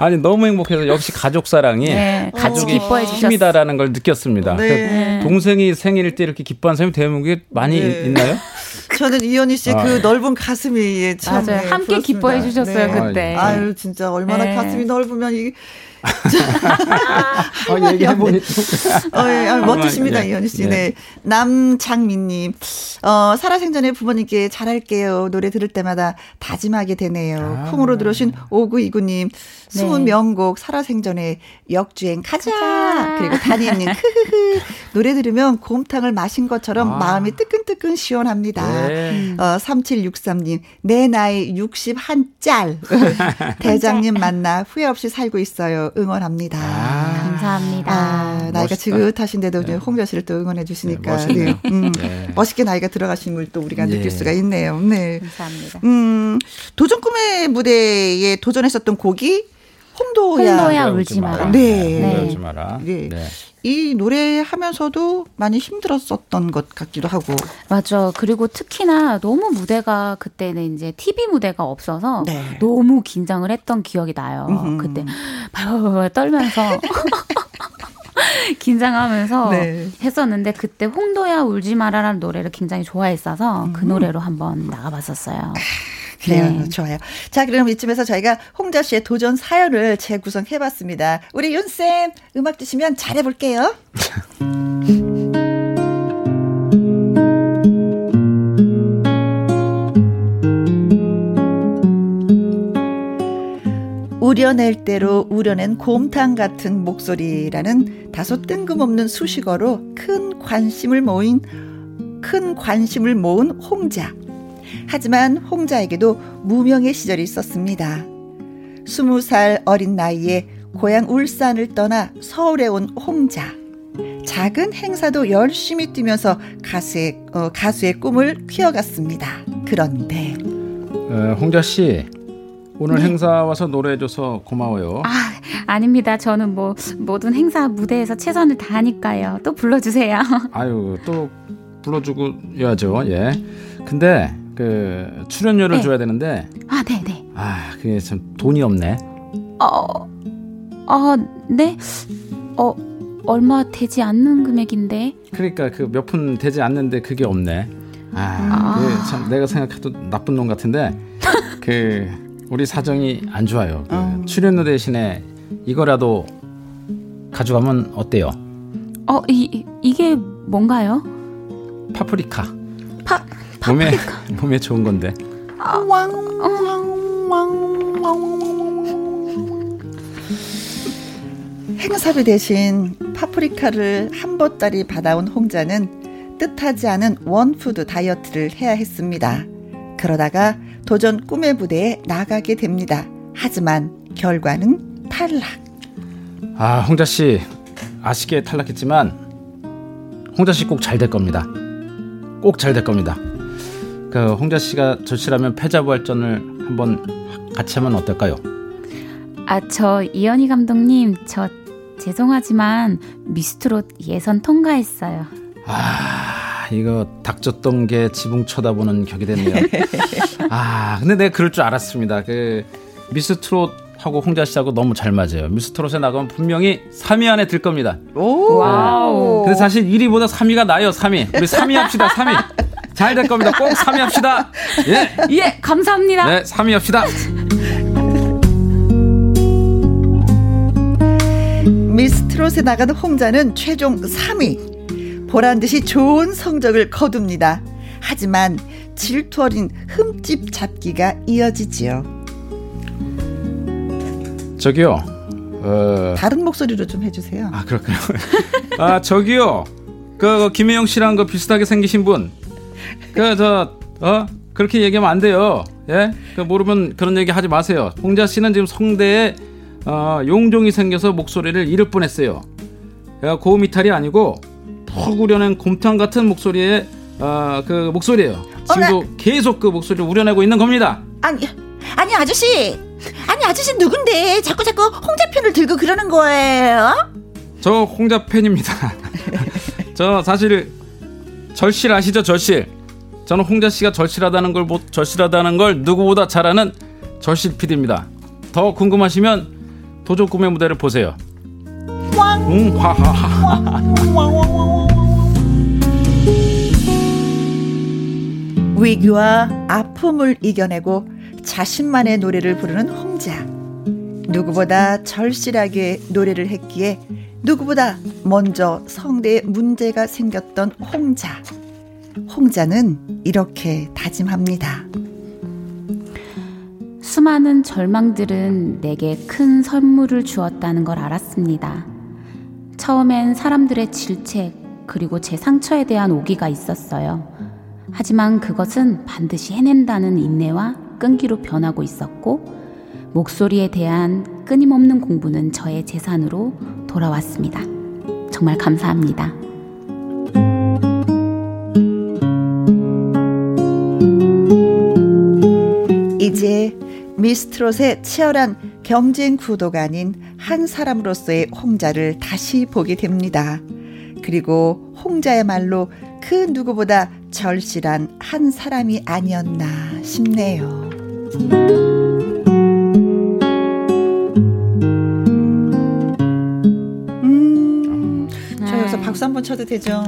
아니 너무 행복해서 역시 가족 사랑이 네, 같이 기뻐해 주셨습니다라는 걸 느꼈습니다. 네. 동생이 생일 때 이렇게 기뻐한 사람이 대한민국에 많이 네. 있나요? 저는 이현희 씨그 아. 넓은 가슴이 참 맞아요. 함께 부럽습니다. 기뻐해 주셨어요 네. 그때. 아유 진짜 얼마나 네. 가슴이 넓으면 이 어, 얘기해보니 어, 예, 아, 멋지십니다, 예. 이현희 씨. 네. 네. 남장민님, 어, 살아생전에 부모님께 잘할게요. 노래 들을 때마다 다짐하게 되네요. 아. 콩으로 들어오신 5929님, 숨은 네. 명곡 살아생전에 역주행 가자. 가자. 그리고 다니님, 흐흐흐. 노래 들으면 곰탕을 마신 것처럼 아. 마음이 뜨끈뜨끈 시원합니다. 네. 어, 3763님, 내 나이 61짤. 대장님 만나 후회 없이 살고 있어요. 응원합니다. 아, 감사합니다. 아, 나이가 멋있다. 지긋하신데도 네. 홍자 씨를 또 응원해 주시니까 네, 네. 음, 네. 멋있게 나이가 들어가신 걸 또 우리가 느낄 예. 수가 있네요. 네. 감사합니다. 음, 도전 꿈의 무대에 도전했었던 곡이 홍도야, 홍도야 울지 마라. 네. 네. 울지 마라. 네. 네. 이 노래 하면서도 많이 힘들었었던 것 같기도 하고. 맞아. 그리고 특히나 너무 무대가 그때는 이제 TV 무대가 없어서 네. 너무 긴장을 했던 기억이 나요. 음흠. 그때 발발 떨면서 긴장하면서 네. 했었는데 그때 홍도야 울지 마라라는 노래를 굉장히 좋아했어서 그 음. 그 노래로 한번 나가봤었어요. 그래요. 네. 좋아요. 자, 그럼 이쯤에서 저희가 홍자 씨의 도전 사연을 재구성해봤습니다. 우리 윤쌤, 음악 주시면 잘해볼게요. 우려낼 대로 우려낸 곰탕 같은 목소리라는 다소 뜬금없는 수식어로 큰 관심을 모인 큰 관심을 모은 홍자. 하지만 홍자에게도 무명의 시절이 있었습니다. 스무 살 어린 나이에 고향 울산을 떠나 서울에 온 홍자. 작은 행사도 열심히 뛰면서 가수의, 어, 가수의 꿈을 키워갔습니다. 그런데. 어, 홍자 씨, 오늘 네. 행사 와서 노래해줘서 고마워요. 아, 아닙니다. 저는 뭐 모든 행사 무대에서 최선을 다하니까요. 또 불러주세요. 아유, 또 불러주고 야죠. 예. 근데 그 출연료를 네. 줘야 되는데. 아, 네, 네. 아, 그게 참 돈이 없네. 어, 어, 네. 어, 얼마 되지 않는 금액인데. 그러니까 그 몇 푼 되지 않는데 그게 없네. 아, 아. 참 내가 생각해도 나쁜 놈 같은데 그 우리 사정이 안 좋아요. 그 어. 출연료 대신에 이거라도 가져가면 어때요? 어, 이 이게 뭔가요? 파프리카. 파 몸에 몸에 좋은 건데. 아, 왕, 왕, 왕, 왕, 행사비 대신 파프리카를 한 보따리 받아온 홍자는 뜻하지 않은 one food 다이어트를 해야 했습니다. 그러다가 도전 꿈의 부대에 나가게 됩니다. 하지만 결과는 탈락. 아, 홍자 씨 아쉽게 탈락했지만 홍자 씨 꼭 잘 될 겁니다. 꼭 잘 될 겁니다. 그 홍자 씨가 절실하면 패자부활전을 한번 같이 하면 어떨까요? 아, 저 이현희 감독님, 저 죄송하지만 미스트롯 예선 통과했어요. 아, 이거 닥쳤던 게 지붕 쳐다보는 격이 됐네요. 아, 근데 내가 그럴 줄 알았습니다. 그 미스트롯 하고 홍자 씨하고 너무 잘 맞아요. 미스트롯에 나가면 분명히 3위 안에 들 겁니다. 오. 와우. 근데 사실 1위보다 3위가 나아요, 3위. 우리 3위 합시다, 3위. 잘 될 겁니다. 꼭 3위 합시다. 예. 예, 감사합니다. 네, 3위 합시다. 미스트롯에 나가는 홍자는 최종 3위. 보란 듯이 좋은 성적을 거둡니다. 하지만 질투 어린 흠집 잡기가 이어지지요. 저기요. 어... 다른 목소리로 좀 해주세요. 아 그렇군요. 아 저기요. 그, 그 김혜영 씨랑 그 비슷하게 생기신 분. 그저 어 그렇게 얘기하면 안 돼요. 예? 그 모르면 그런 얘기 하지 마세요. 홍자 씨는 지금 성대에 어, 용종이 생겨서 목소리를 잃을 뻔했어요. 고음 이탈이 아니고 푹 우려낸 곰탕 같은 목소리의 어, 그 목소리예요. 지금도 어, 나... 계속 그 목소리를 우려내고 있는 겁니다. 아니, 아니 아저씨, 아니 아저씨 누군데 자꾸 자꾸 홍자 편을 들고 그러는 거예요? 저 홍자 팬입니다. 저 사실 절실 아시죠 절실? 저는 홍자 씨가 절실하다는 걸 절실하다는 걸 누구보다 잘 아는 절실 PD입니다. 더 궁금하시면 도전 꿈의 무대를 보세요. 음, 위기와 아픔을 이겨내고 자신만의 노래를 부르는 홍자. 누구보다 절실하게 노래를 했기에 누구보다 먼저 성대에 문제가 생겼던 홍자. 홍자는 이렇게 다짐합니다. 수많은 절망들은 내게 큰 선물을 주었다는 걸 알았습니다. 처음엔 사람들의 질책, 그리고 제 상처에 대한 오기가 있었어요. 하지만 그것은 반드시 해낸다는 인내와 끈기로 변하고 있었고, 목소리에 대한 끊임없는 공부는 저의 재산으로 돌아왔습니다. 정말 감사합니다. 이제 미스트롯의 치열한 경쟁 구도가 아닌 한 사람으로서의 홍자를 다시 보게 됩니다. 그리고 홍자의말로 그 누구보다 절실한 한 사람이 아니었나 싶네요. 박수 한번 쳐도 되죠?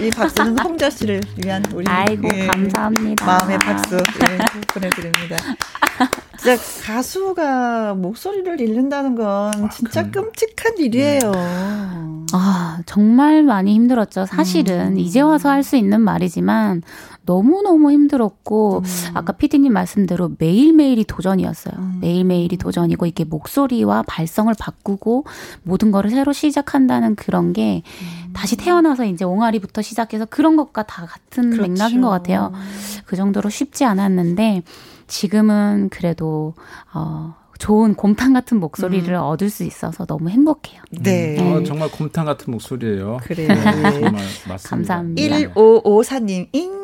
이 박수는 홍자 씨를 위한 우리 아이고 예, 감사합니다. 마음의 박수 예, 보내드립니다. 진짜 가수가 목소리를 잃는다는 건 아, 진짜 끔찍한 일이에요. 아 정말 많이 힘들었죠. 사실은 음. 이제 와서 할 수 있는 말이지만 너무너무 힘들었고 음. 아까 피디님 말씀대로 매일매일이 도전이었어요. 음. 매일매일이 도전이고 이게 목소리와 발성을 바꾸고 모든 거를 새로 시작한다는 그런 게 음. 다시 태어나서 이제 옹알이부터 시작해서 그런 것과 다 같은 그렇죠. 맥락인 것 같아요. 그 정도로 쉽지 않았는데 지금은 그래도 어 좋은 곰탕 같은 목소리를 음. 얻을 수 있어서 너무 행복해요. 네. 네. 어, 정말 곰탕 같은 목소리예요. 그래요. 네. 정말 맞습니다. 감사합니다. 1554님, 잉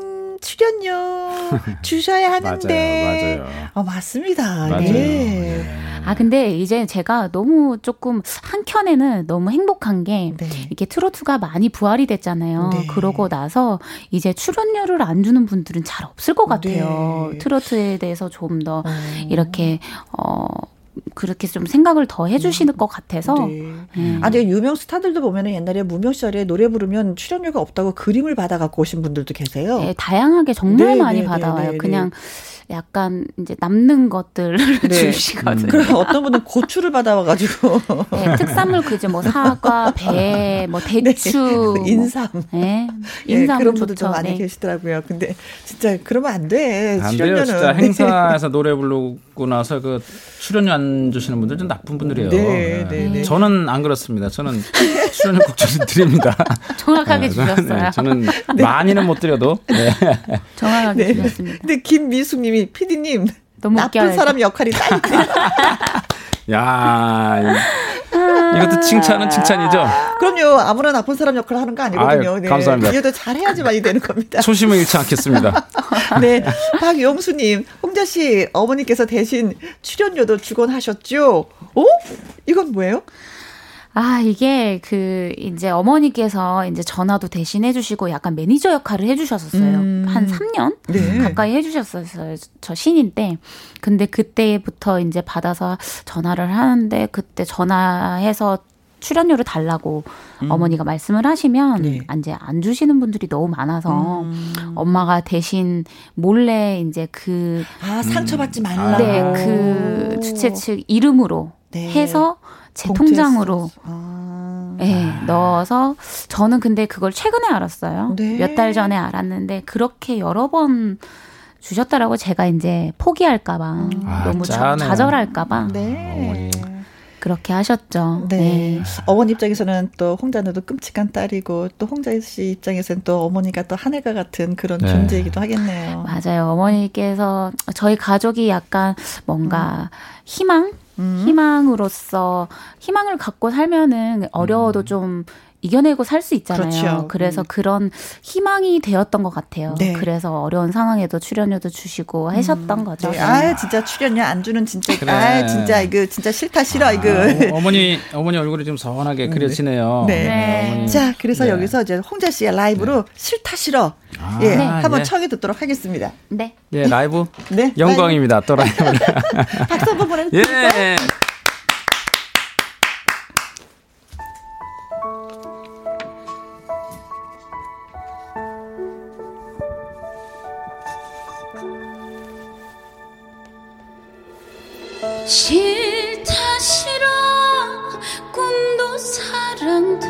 출연료 주셔야 하는데. 맞아요, 맞아요. 어, 맞습니다. 맞아요. 네. 네. 아, 근데 이제 제가 너무 조금 한켠에는 너무 행복한 게 네. 이게 트로트가 많이 부활이 됐잖아요. 네. 그러고 나서 이제 출연료를 안 주는 분들은 잘 없을 것 같아요. 네. 트로트에 대해서 좀더 어. 이렇게 어 그렇게 좀 생각을 더 해주시는 음. 것 같아서. 네. 음. 아, 근데 유명 스타들도 보면은 옛날에 무명 시절에 노래 부르면 출연료가 없다고 그림을 받아 갖고 오신 분들도 계세요. 네, 다양하게 정말 네, 많이 네, 네 받아와요. 네, 네, 그냥 약간 이제 남는 것들을 네. 주시거든요. 음. 그럼 어떤 분은 고추를 받아와가지고 네, 특산물 그죠 뭐 사과, 배, 뭐 네. 대추, 네. 인삼, 네, 인삼 네, 그런 분들 좀 많이 네. 계시더라고요. 근데 진짜 그러면 안 돼. 안 돼요. 진짜 행사에서 노래 부르고 나서 그 출연료 안 주시는 분들 좀 나쁜 분들이에요. 네, 네, 네. 저는 안 그렇습니다. 저는 출연료 꼭 드립니다. 정확하게 주셨어요. 저는 많이는 못 드려도 정확하게 주셨습니다. 근데 김미숙님이 PD님이 PD님 너무 나쁜 웃겨야지. 사람 역할이 딱 야, 이것도 칭찬은 칭찬이죠. 그럼요. 아무나 나쁜 사람 역할을 하는 거 아니거든요. 아유, 네. 감사합니다. 이해도 잘해야지만이 되는 겁니다. 초심을 잃지 않겠습니다. 네, 박용수님, 홍자 씨 어머니께서 대신 출연료도 주곤 하셨죠? 어? 이건 뭐예요? 아, 이게 그 이제 어머니께서 이제 전화도 대신 해주시고 약간 매니저 역할을 해주셨었어요. 음. 한 3년 네. 가까이 해주셨었어요. 저 신인 때. 근데 그때부터 이제 받아서 전화를 하는데 그때 전화해서 출연료를 달라고 음. 어머니가 말씀을 하시면 네. 이제 안 주시는 분들이 너무 많아서 음. 엄마가 대신 몰래 이제 그 아, 상처받지 말라. 네, 그 주최 측 이름으로 네. 해서 제 통장으로 아. 네, 넣어서 저는 근데 그걸 최근에 알았어요. 네. 몇달 전에 알았는데 그렇게 여러 번 주셨다라고 제가 이제 포기할까봐 아, 너무 짠해. 좌절할까봐 네. 그렇게 하셨죠. 네. 네. 어머니 입장에서는 또 홍자누도 끔찍한 딸이고 또 홍자 씨 입장에서는 또 어머니가 또 하늘과 같은 그런 네. 존재이기도 하겠네요. 맞아요. 어머니께서 저희 가족이 약간 뭔가 음. 희망 음. 희망으로서 희망을 갖고 살면은 어려워도 음. 좀 이겨내고 살 수 있잖아요. 그렇죠. 그래서 음. 그런 희망이 되었던 것 같아요. 네. 그래서 어려운 상황에도 출연료도 주시고 하셨던 음. 거죠. 네. 아 진짜 출연료 안 주는 진짜 그래. 아 진짜 이거 진짜 싫다 싫어 아, 이거. 어, 머니 어머니 얼굴이 좀 서운하게 음. 그려지네요. 네. 네. 네. 자 그래서 네. 여기서 이제 홍자 씨의 라이브로 네. 싫다 싫어 아, 예 한번 청해 듣도록 하겠습니다. 네. 예 라이브. 네. 영광입니다. 또 라이브. 박수 한번 보내주세요. 예. 싫다 싫어 꿈도 사랑도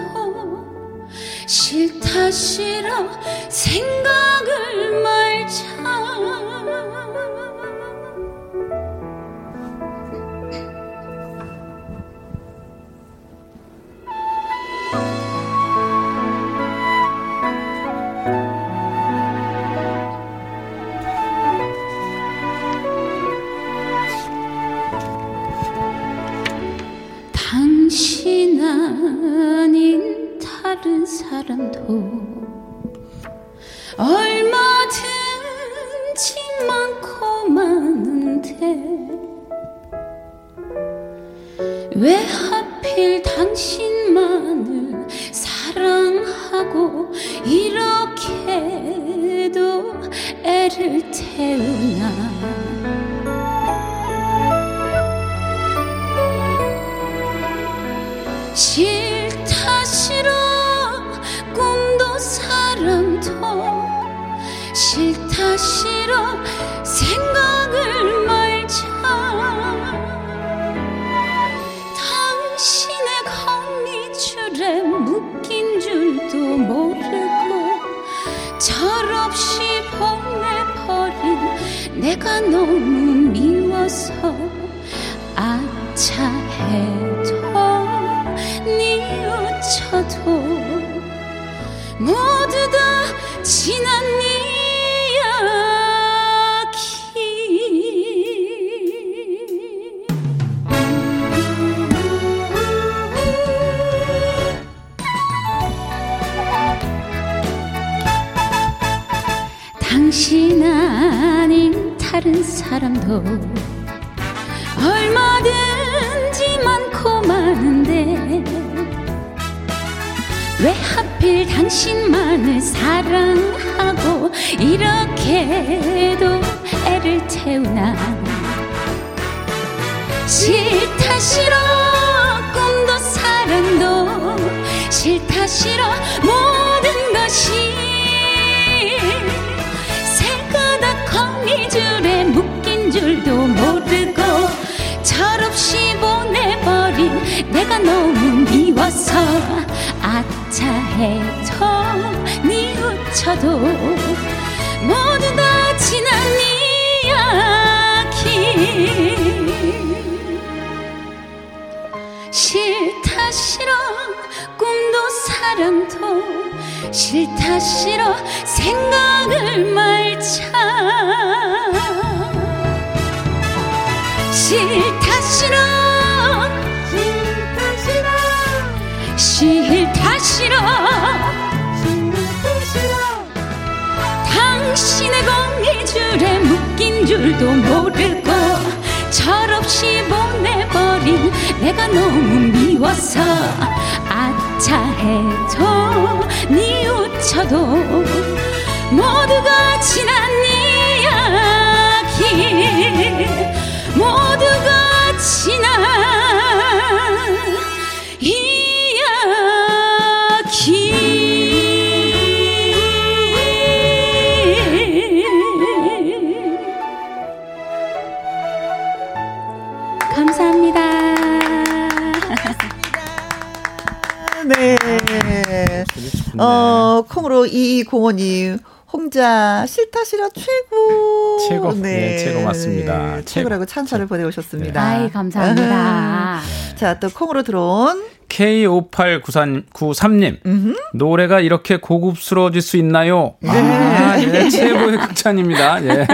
싫다 싫어 생각을 말자 다른 사람도 얼마든지 많고 많은데 왜 하필 당신만을 사랑하고 이렇게도 애를 태우나? 싫 싫다 싫어 생각을 말자. 당신의 거미줄에 묶인 줄도 모르고 철없이 보내버린 내가 너무 미워서 사람도 얼마든지 많고 많은데 왜 하필 당신만을 사랑하고 이렇게도 애를 태우나? 싫다 싫어 꿈도 사랑도 싫다 싫어 모든 것이 새가닥 거미줄에 묶 인 줄도 모르고 철없이 보내버린 내가 너무 미워서 아차해져. 뉘우쳐도 모두 다 지난 이야기. 싫다 싫어 꿈도 사랑도 싫다 싫어 생각을 말자 싫다 싫어 싫다 싫어 싫다 싫어 당신의 거미줄에 묶인 줄도 모르고 철없이 보내버린 내가 너무 미워서 아차해져 뉘우쳐도 모두가 지난 이야기 어, 콩으로 이공원님 홍자 싫다 싫어 최고. 최고. 네, 최고 맞습니다. 최고라고 찬사를 보내오셨습니다. 아이, 감사합니다. 자, 또 콩으로 들어온 K5893님, 노래가 이렇게 고급스러워질 수 있나요? 아, 예, 최고의 극찬입니다. 예.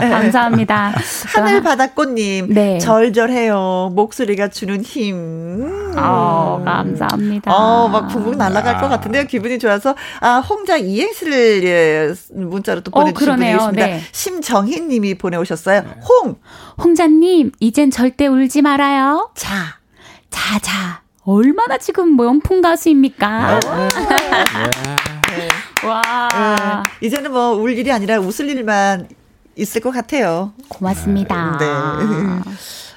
감사합니다. 하늘바다꽃님, 네. 절절해요. 목소리가 주는 힘. 어, 감사합니다. 어, 막 붕붕 날아갈 것 같은데요. 기분이 좋아서. 아, 홍자 이행시를 예, 문자로 또 어, 보내주신 분이 그러네요. 계십니다. 네. 심정희 님이 보내오셨어요. 홍! 홍자님, 이젠 절대 울지 말아요. 자. 자, 자. 얼마나 지금 명품 가수입니까? 와. 네. 이제는 뭐 울 일이 아니라 웃을 일만 있을 것 같아요. 고맙습니다. 네.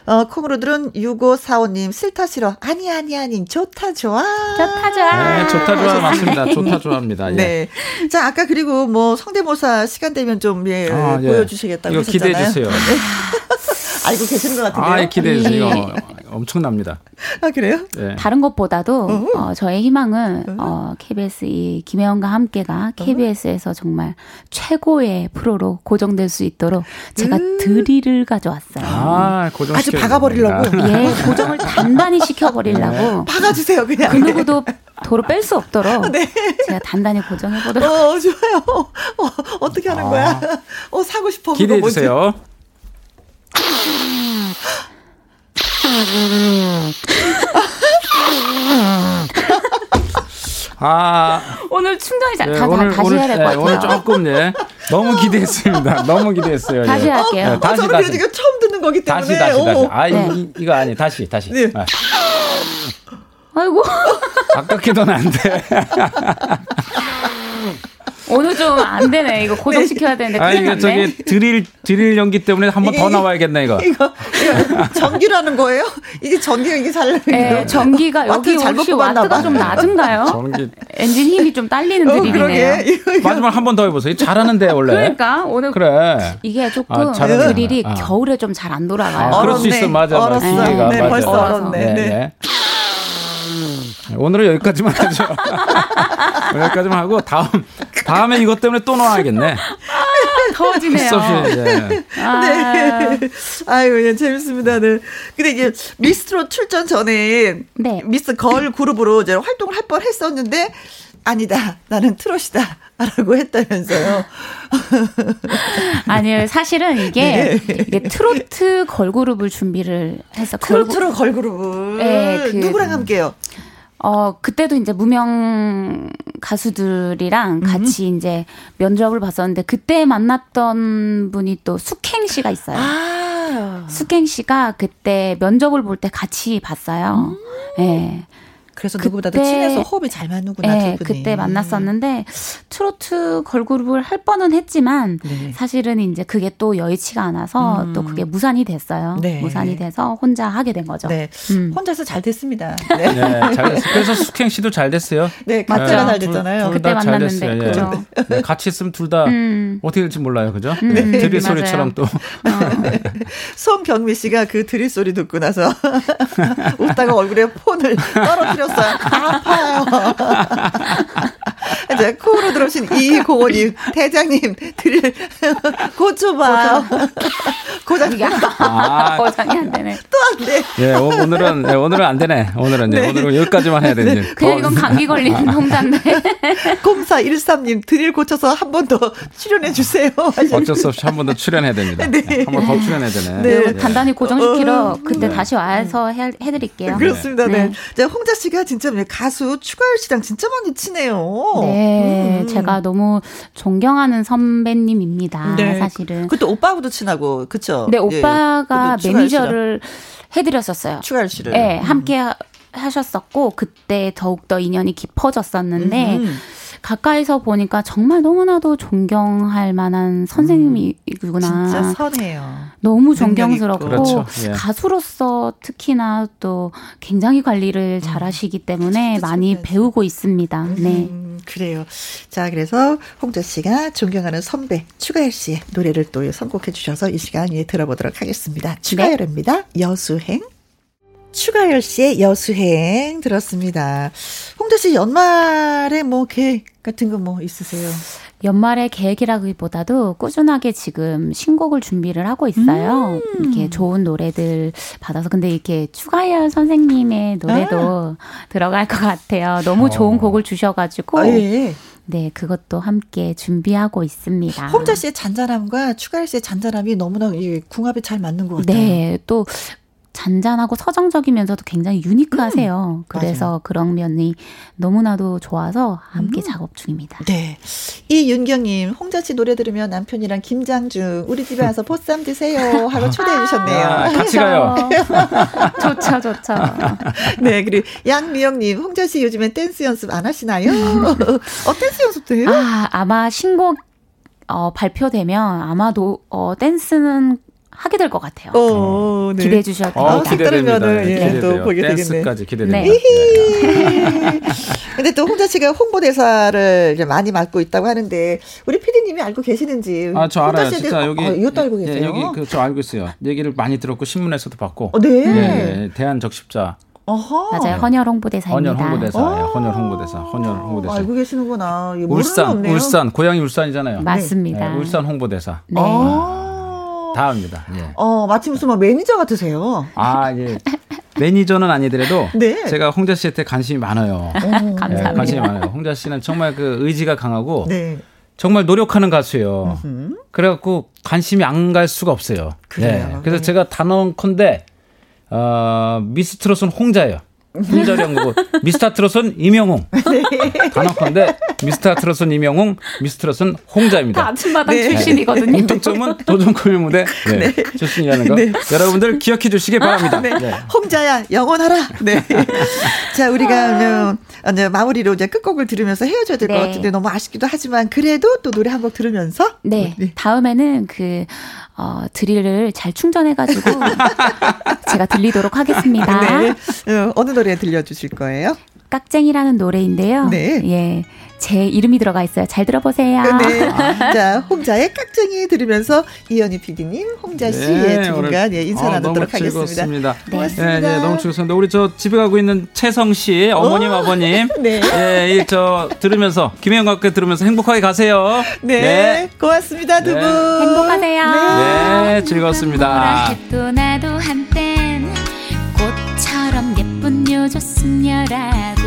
어, 콩으로 들은 6545님, 싫다 싫어. 아니, 아니, 아니, 좋다, 좋아. 좋다, 좋아. 네, 좋다, 좋아. 맞습니다. 좋다, 좋아합니다. 예. 네. 자, 아까 그리고 뭐 성대모사 시간 되면 좀, 예, 아, 예. 보여주시겠다고 이거 하셨잖아요. 기대해주세요. 알고 계시는 것 같은데요. 아, 기대해 주세요. 이거 엄청납니다. 아, 그래요? 예. 다른 것보다도 어, 저의 희망은 어, KBS 이 김혜영과 함께가 KBS에서 정말 최고의 프로로 고정될 수 있도록 제가 드릴을 가져왔어요. 아, 고정 아주 박아버리려고? 예, 고정을 단단히 시켜버리려고. 박아주세요, 그냥. 그 누구도 도로 뺄 수 없도록 제가 단단히 고정해보도록. 어, 좋아요. 어, 어떻게 하는 거야? 어, 사고 싶어. 그거 뭔지. 기대해 주세요. 아, 오늘 충전이 잘, 네, 다, 오늘, 다시 오늘, 해야 될것 네, 같아요. 오늘 조금, 예. 너무 기대했습니다. 너무 기대했어요. 다시 예. 할게요. 네, 아, 다시, 저는 다시. 이거 처음 듣는 거기 때문에. 다시, 다시, 다시. 어. 아, 네. 이, 이거 아니, 다시, 다시. 네. 아, 아이고. 아깝게도는 안 돼. 오늘 좀 안 되네. 이거 고정시켜야 되는데. 아, 났네. 저기 드릴, 드릴 연기 때문에 한번 이게- 더 나와야겠네, 이거. 이거, 이거 전기라는 거예요? 이게 전기가 이게 잘 나는 예, 거예요? 전기가 여기 혹시 와트가 봐. 좀 낮은가요? 전기. 엔진 힘이 좀 딸리는 어, 이거. 마지막 한 번 더 해보세요. 잘하는데, 원래. 그러니까 오늘 그래. 이게 조금 아. 드릴이 아. 겨울에 좀 잘 안 돌아가요. 아, 그럴 수. 있어. 맞아, 맞아. 네, 맞아. 벌써 얼었네. 네. 오늘은 여기까지만 하죠. 여기까지만 하고 다음 다음에 이것 때문에 또 나와야겠네. 더워지네요. 예. 아, 네. 아유, 예, 재밌습니다. 네. 근데 이제 미스트롯 출전 전에 네. 미스 걸 그룹으로 이제 활동을 할 뻔 했었는데 아니다. 나는 트롯이다. 라고 했다면서요. 아니요, 사실은 이게, 이게 트로트 걸그룹을 준비를 해서 트로트로 걸그룹을 네, 그- 누구랑 함께요? 어, 그때도 이제 무명 가수들이랑 음. 같이 이제 면접을 봤었는데 그때 만났던 분이 또 숙행 씨가 있어요. 아. 숙행 씨가 그때 면접을 볼 때 같이 봤어요. 예. 음. 네. 그래서 누구보다도 친해서 호흡이 잘 맞는구나. 네, 그때 만났었는데 트로트 걸그룹을 할 뻔은 했지만 네. 사실은 이제 그게 또 여의치가 않아서 음. 또 그게 무산이 됐어요. 네. 무산이 돼서 혼자 하게 된 거죠. 네. 음. 혼자서 잘 됐습니다. 네. 네잘 됐어요. 그래서 숙행 씨도 잘 됐어요. 네, 맞자가 잘 됐잖아요. 둘, 그때 만났는데. 예. 그죠. 네, 같이 있으면 둘다 음. 어떻게 될지 몰라요. 그죠? 음. 네. 드릴 소리처럼 또. 어. 송경미 씨가 그 드릴 소리 듣고 나서 웃다가 얼굴에 폰을 떨어뜨렸 렸 어요 아파 요. 이제 코로 들어오신 이공원님, 대장님, 드릴, 고쳐봐요. 고장이 안 아, 고장이 안 되네. 또 안 돼. 예, 오 늘은, 네, 오늘은 안 되네. 오늘은, 네. 오늘은 여기까지만 해야 되네. 네. 그냥 이건 감기 걸린 홍자인데. 0413님, 드릴 고쳐서 한 번 더 출연해 주세요. 어쩔 수 없이 한 번 더 출연해야 됩니다. 네. 한번 더 출연해야 되네. 네. 네. 단단히 고정시키러 어, 그때 네. 다시 와서 해, 해드릴게요. 그렇습니다. 네. 네. 홍자 씨가 진짜 가수 추가열 씨랑 진짜 많이 친해요. 네. 음. 제가 너무 존경하는 선배님입니다. 네. 사실은. 그때 오빠하고도 친하고, 그쵸? 네, 오빠가 예. 매니저를 해드렸었어요. 추가열 씨를. 네, 함께 하셨었고, 그때 더욱더 인연이 깊어졌었는데, 음. 가까이서 보니까 정말 너무나도 존경할 만한 선생님이구나. 음, 진짜 선해요. 너무 존경스럽고 그렇죠. 예. 가수로서 특히나 또 굉장히 관리를 음. 잘하시기 때문에 음, 많이 그렇죠. 배우고 있습니다. 음, 네. 그래요. 자, 그래서 홍자 씨가 존경하는 선배 추가열 씨의 노래를 또 선곡해 주셔서 이 시간 에 들어보도록 하겠습니다. 추가열입니다. 네. 여수행. 추가열 씨의 여수행 들었습니다. 홍대 씨 연말에 뭐 계획 같은 거 뭐 있으세요? 연말에 계획이라기보다도 꾸준하게 지금 신곡을 준비를 하고 있어요. 음. 이렇게 좋은 노래들 받아서 근데 이렇게 추가열 선생님의 노래도 아. 들어갈 것 같아요. 너무 좋은 어. 곡을 주셔가지고. 아, 예. 네, 그것도 함께 준비하고 있습니다. 홍자 씨의 잔잔함과 추가열 씨의 잔잔함이 너무나 궁합이 잘 맞는 것 같아요. 네, 또 잔잔하고 서정적이면서도 굉장히 유니크하세요. 음, 그래서 맞아요. 그런 면이 너무나도 좋아서 함께 음. 작업 중입니다. 네. 이윤경님, 홍자 씨 노래 들으면 남편이랑 김장중 우리 집에 와서 보쌈 드세요 하고 초대해 주셨네요. 아, 같이 가요. 좋죠, 좋죠. 네, 그리고 양미영님, 홍자 씨 요즘엔 댄스 연습 안 하시나요? 어, 댄스 연습도 해요? 아, 아마 신곡 어, 발표되면 아마도 어, 댄스는 하게 될 것 같아요. 어, 네. 기대해 주셔도 어, 됩니다. 기대됩니다. 예, 네. 또 보게 되겠네. 까지 기대됩니다. 네. 네. 근데 또 홍자 씨가 홍보대사를 이제 많이 맡고 있다고 하는데 우리 PD님이 알고 계시는지? 아, 저 알아요. 진짜 여기 어, 이것도 알고 예, 계세요? 예, 여기 그, 저 알고 있어요. 얘기를 많이 들었고 신문에서도 봤고. 어, 네. 예, 대한 적십자. 어허. 맞아요. 헌혈 홍보대사입니다. 헌혈 홍보대사. 예, 헌혈 홍보대사. 헌혈 홍보대사. 알고 계시는구나. 울산, 울산, 고향이 울산이잖아요. 맞습니다. 네, 울산 홍보대사. 네. 아~ 다 합니다. 예. 어, 마침 무슨 막 매니저 같으세요. 아, 예. 매니저는 아니더라도 네. 제가 홍자 씨한테 관심이 많아요. 오, 감사합니다. 예, 관심이 많아요. 홍자 씨는 정말 그 의지가 강하고 네. 정말 노력하는 가수예요. 으흠. 그래갖고 관심이 안 갈 수가 없어요. 그래요. 예. 그래서 네. 제가 단언컨대 어, 미스트롯은 홍자예요. 홍자령고 미스터 트롯은 임영웅. 네. 단언컨대 미스터 트롯은 임영웅, 미스트롯은 홍자입니다. 다 아침마당 네. 출신이거든요. 공통점은 도전 꿈의 무대 네. 네. 출신이라는 거. 네. 여러분들 기억해 주시기 바랍니다. 네. 네. 홍자야 영원하라. 네. 자 우리가 아. 이제 마무리로 이제 끝곡을 들으면서 헤어져야 될 것 같은데 너무 아쉽기도 하지만 그래도 또 노래 한 곡 들으면서 네. 다음에는 그 어, 드릴을 잘 충전해가지고 제가 들리도록 하겠습니다. 네. 어, 어느 노래 들려주실 거예요? 깍쟁이라는 노래인데요. 네. 예. 제 이름이 들어가 있어요. 잘 들어보세요. 네. 자, 홍자의 깍쟁이 들으면서 이현희 PD님, 홍자 씨의 네, 두 분간 예, 인사 아, 나누도록 하겠습니다. 네. 고맙습니다. 네, 네, 너무 즐겁습니다. 우리 저 집에 가고 있는 채성 씨, 어머님, 오, 아버님. 네. 예, 저 들으면서, 김혜영과 함께 들으면서 행복하게 가세요. 네. 네. 고맙습니다, 두 분. 행복하세요. 네, 즐겁습니다. 요조스녀라고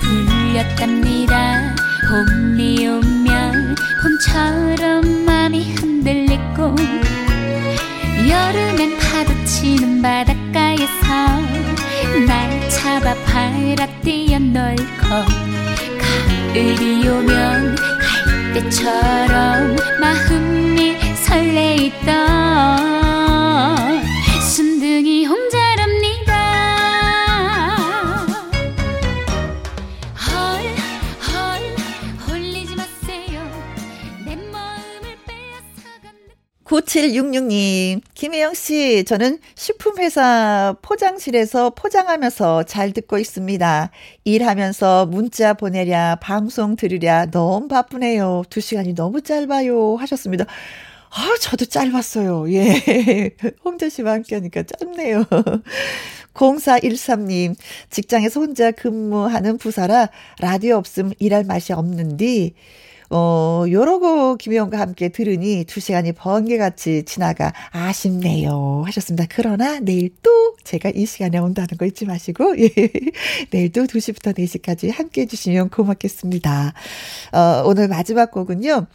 불렸답니다. 봄이 오면 봄처럼 마음이 흔들리고 여름엔 파도 치는 바닷가에서 날 잡아 팔아 뛰어놀고 가을이 오면 갈대처럼 마음이 설레있던 9766님, 김혜영 씨, 저는 식품회사 포장실에서 포장하면서 잘 듣고 있습니다. 일하면서 문자 보내랴, 방송 들으랴, 너무 바쁘네요. 두 시간이 너무 짧아요. 하셨습니다. 아, 저도 짧았어요. 예. 홍자 씨와 함께 하니까 짧네요. 0413님, 직장에서 혼자 근무하는 부사라 라디오 없음 일할 맛이 없는디, 어, 요러고 김혜영과 함께 들으니 두 시간이 번개같이 지나가 아쉽네요. 하셨습니다. 그러나 내일 또 제가 이 시간에 온다는 거 잊지 마시고, 예. 내일도 2시부터 4시까지 함께 해주시면 고맙겠습니다. 어, 오늘 마지막 곡은요.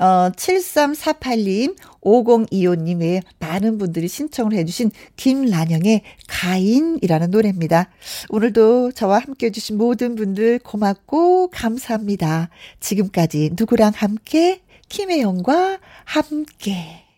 어, 7348님, 5025님 외에 많은 분들이 신청을 해주신 김란영의 가인이라는 노래입니다. 오늘도 저와 함께 해주신 모든 분들 고맙고 감사합니다. 지금까지 누구랑 함께, 김혜영과 함께.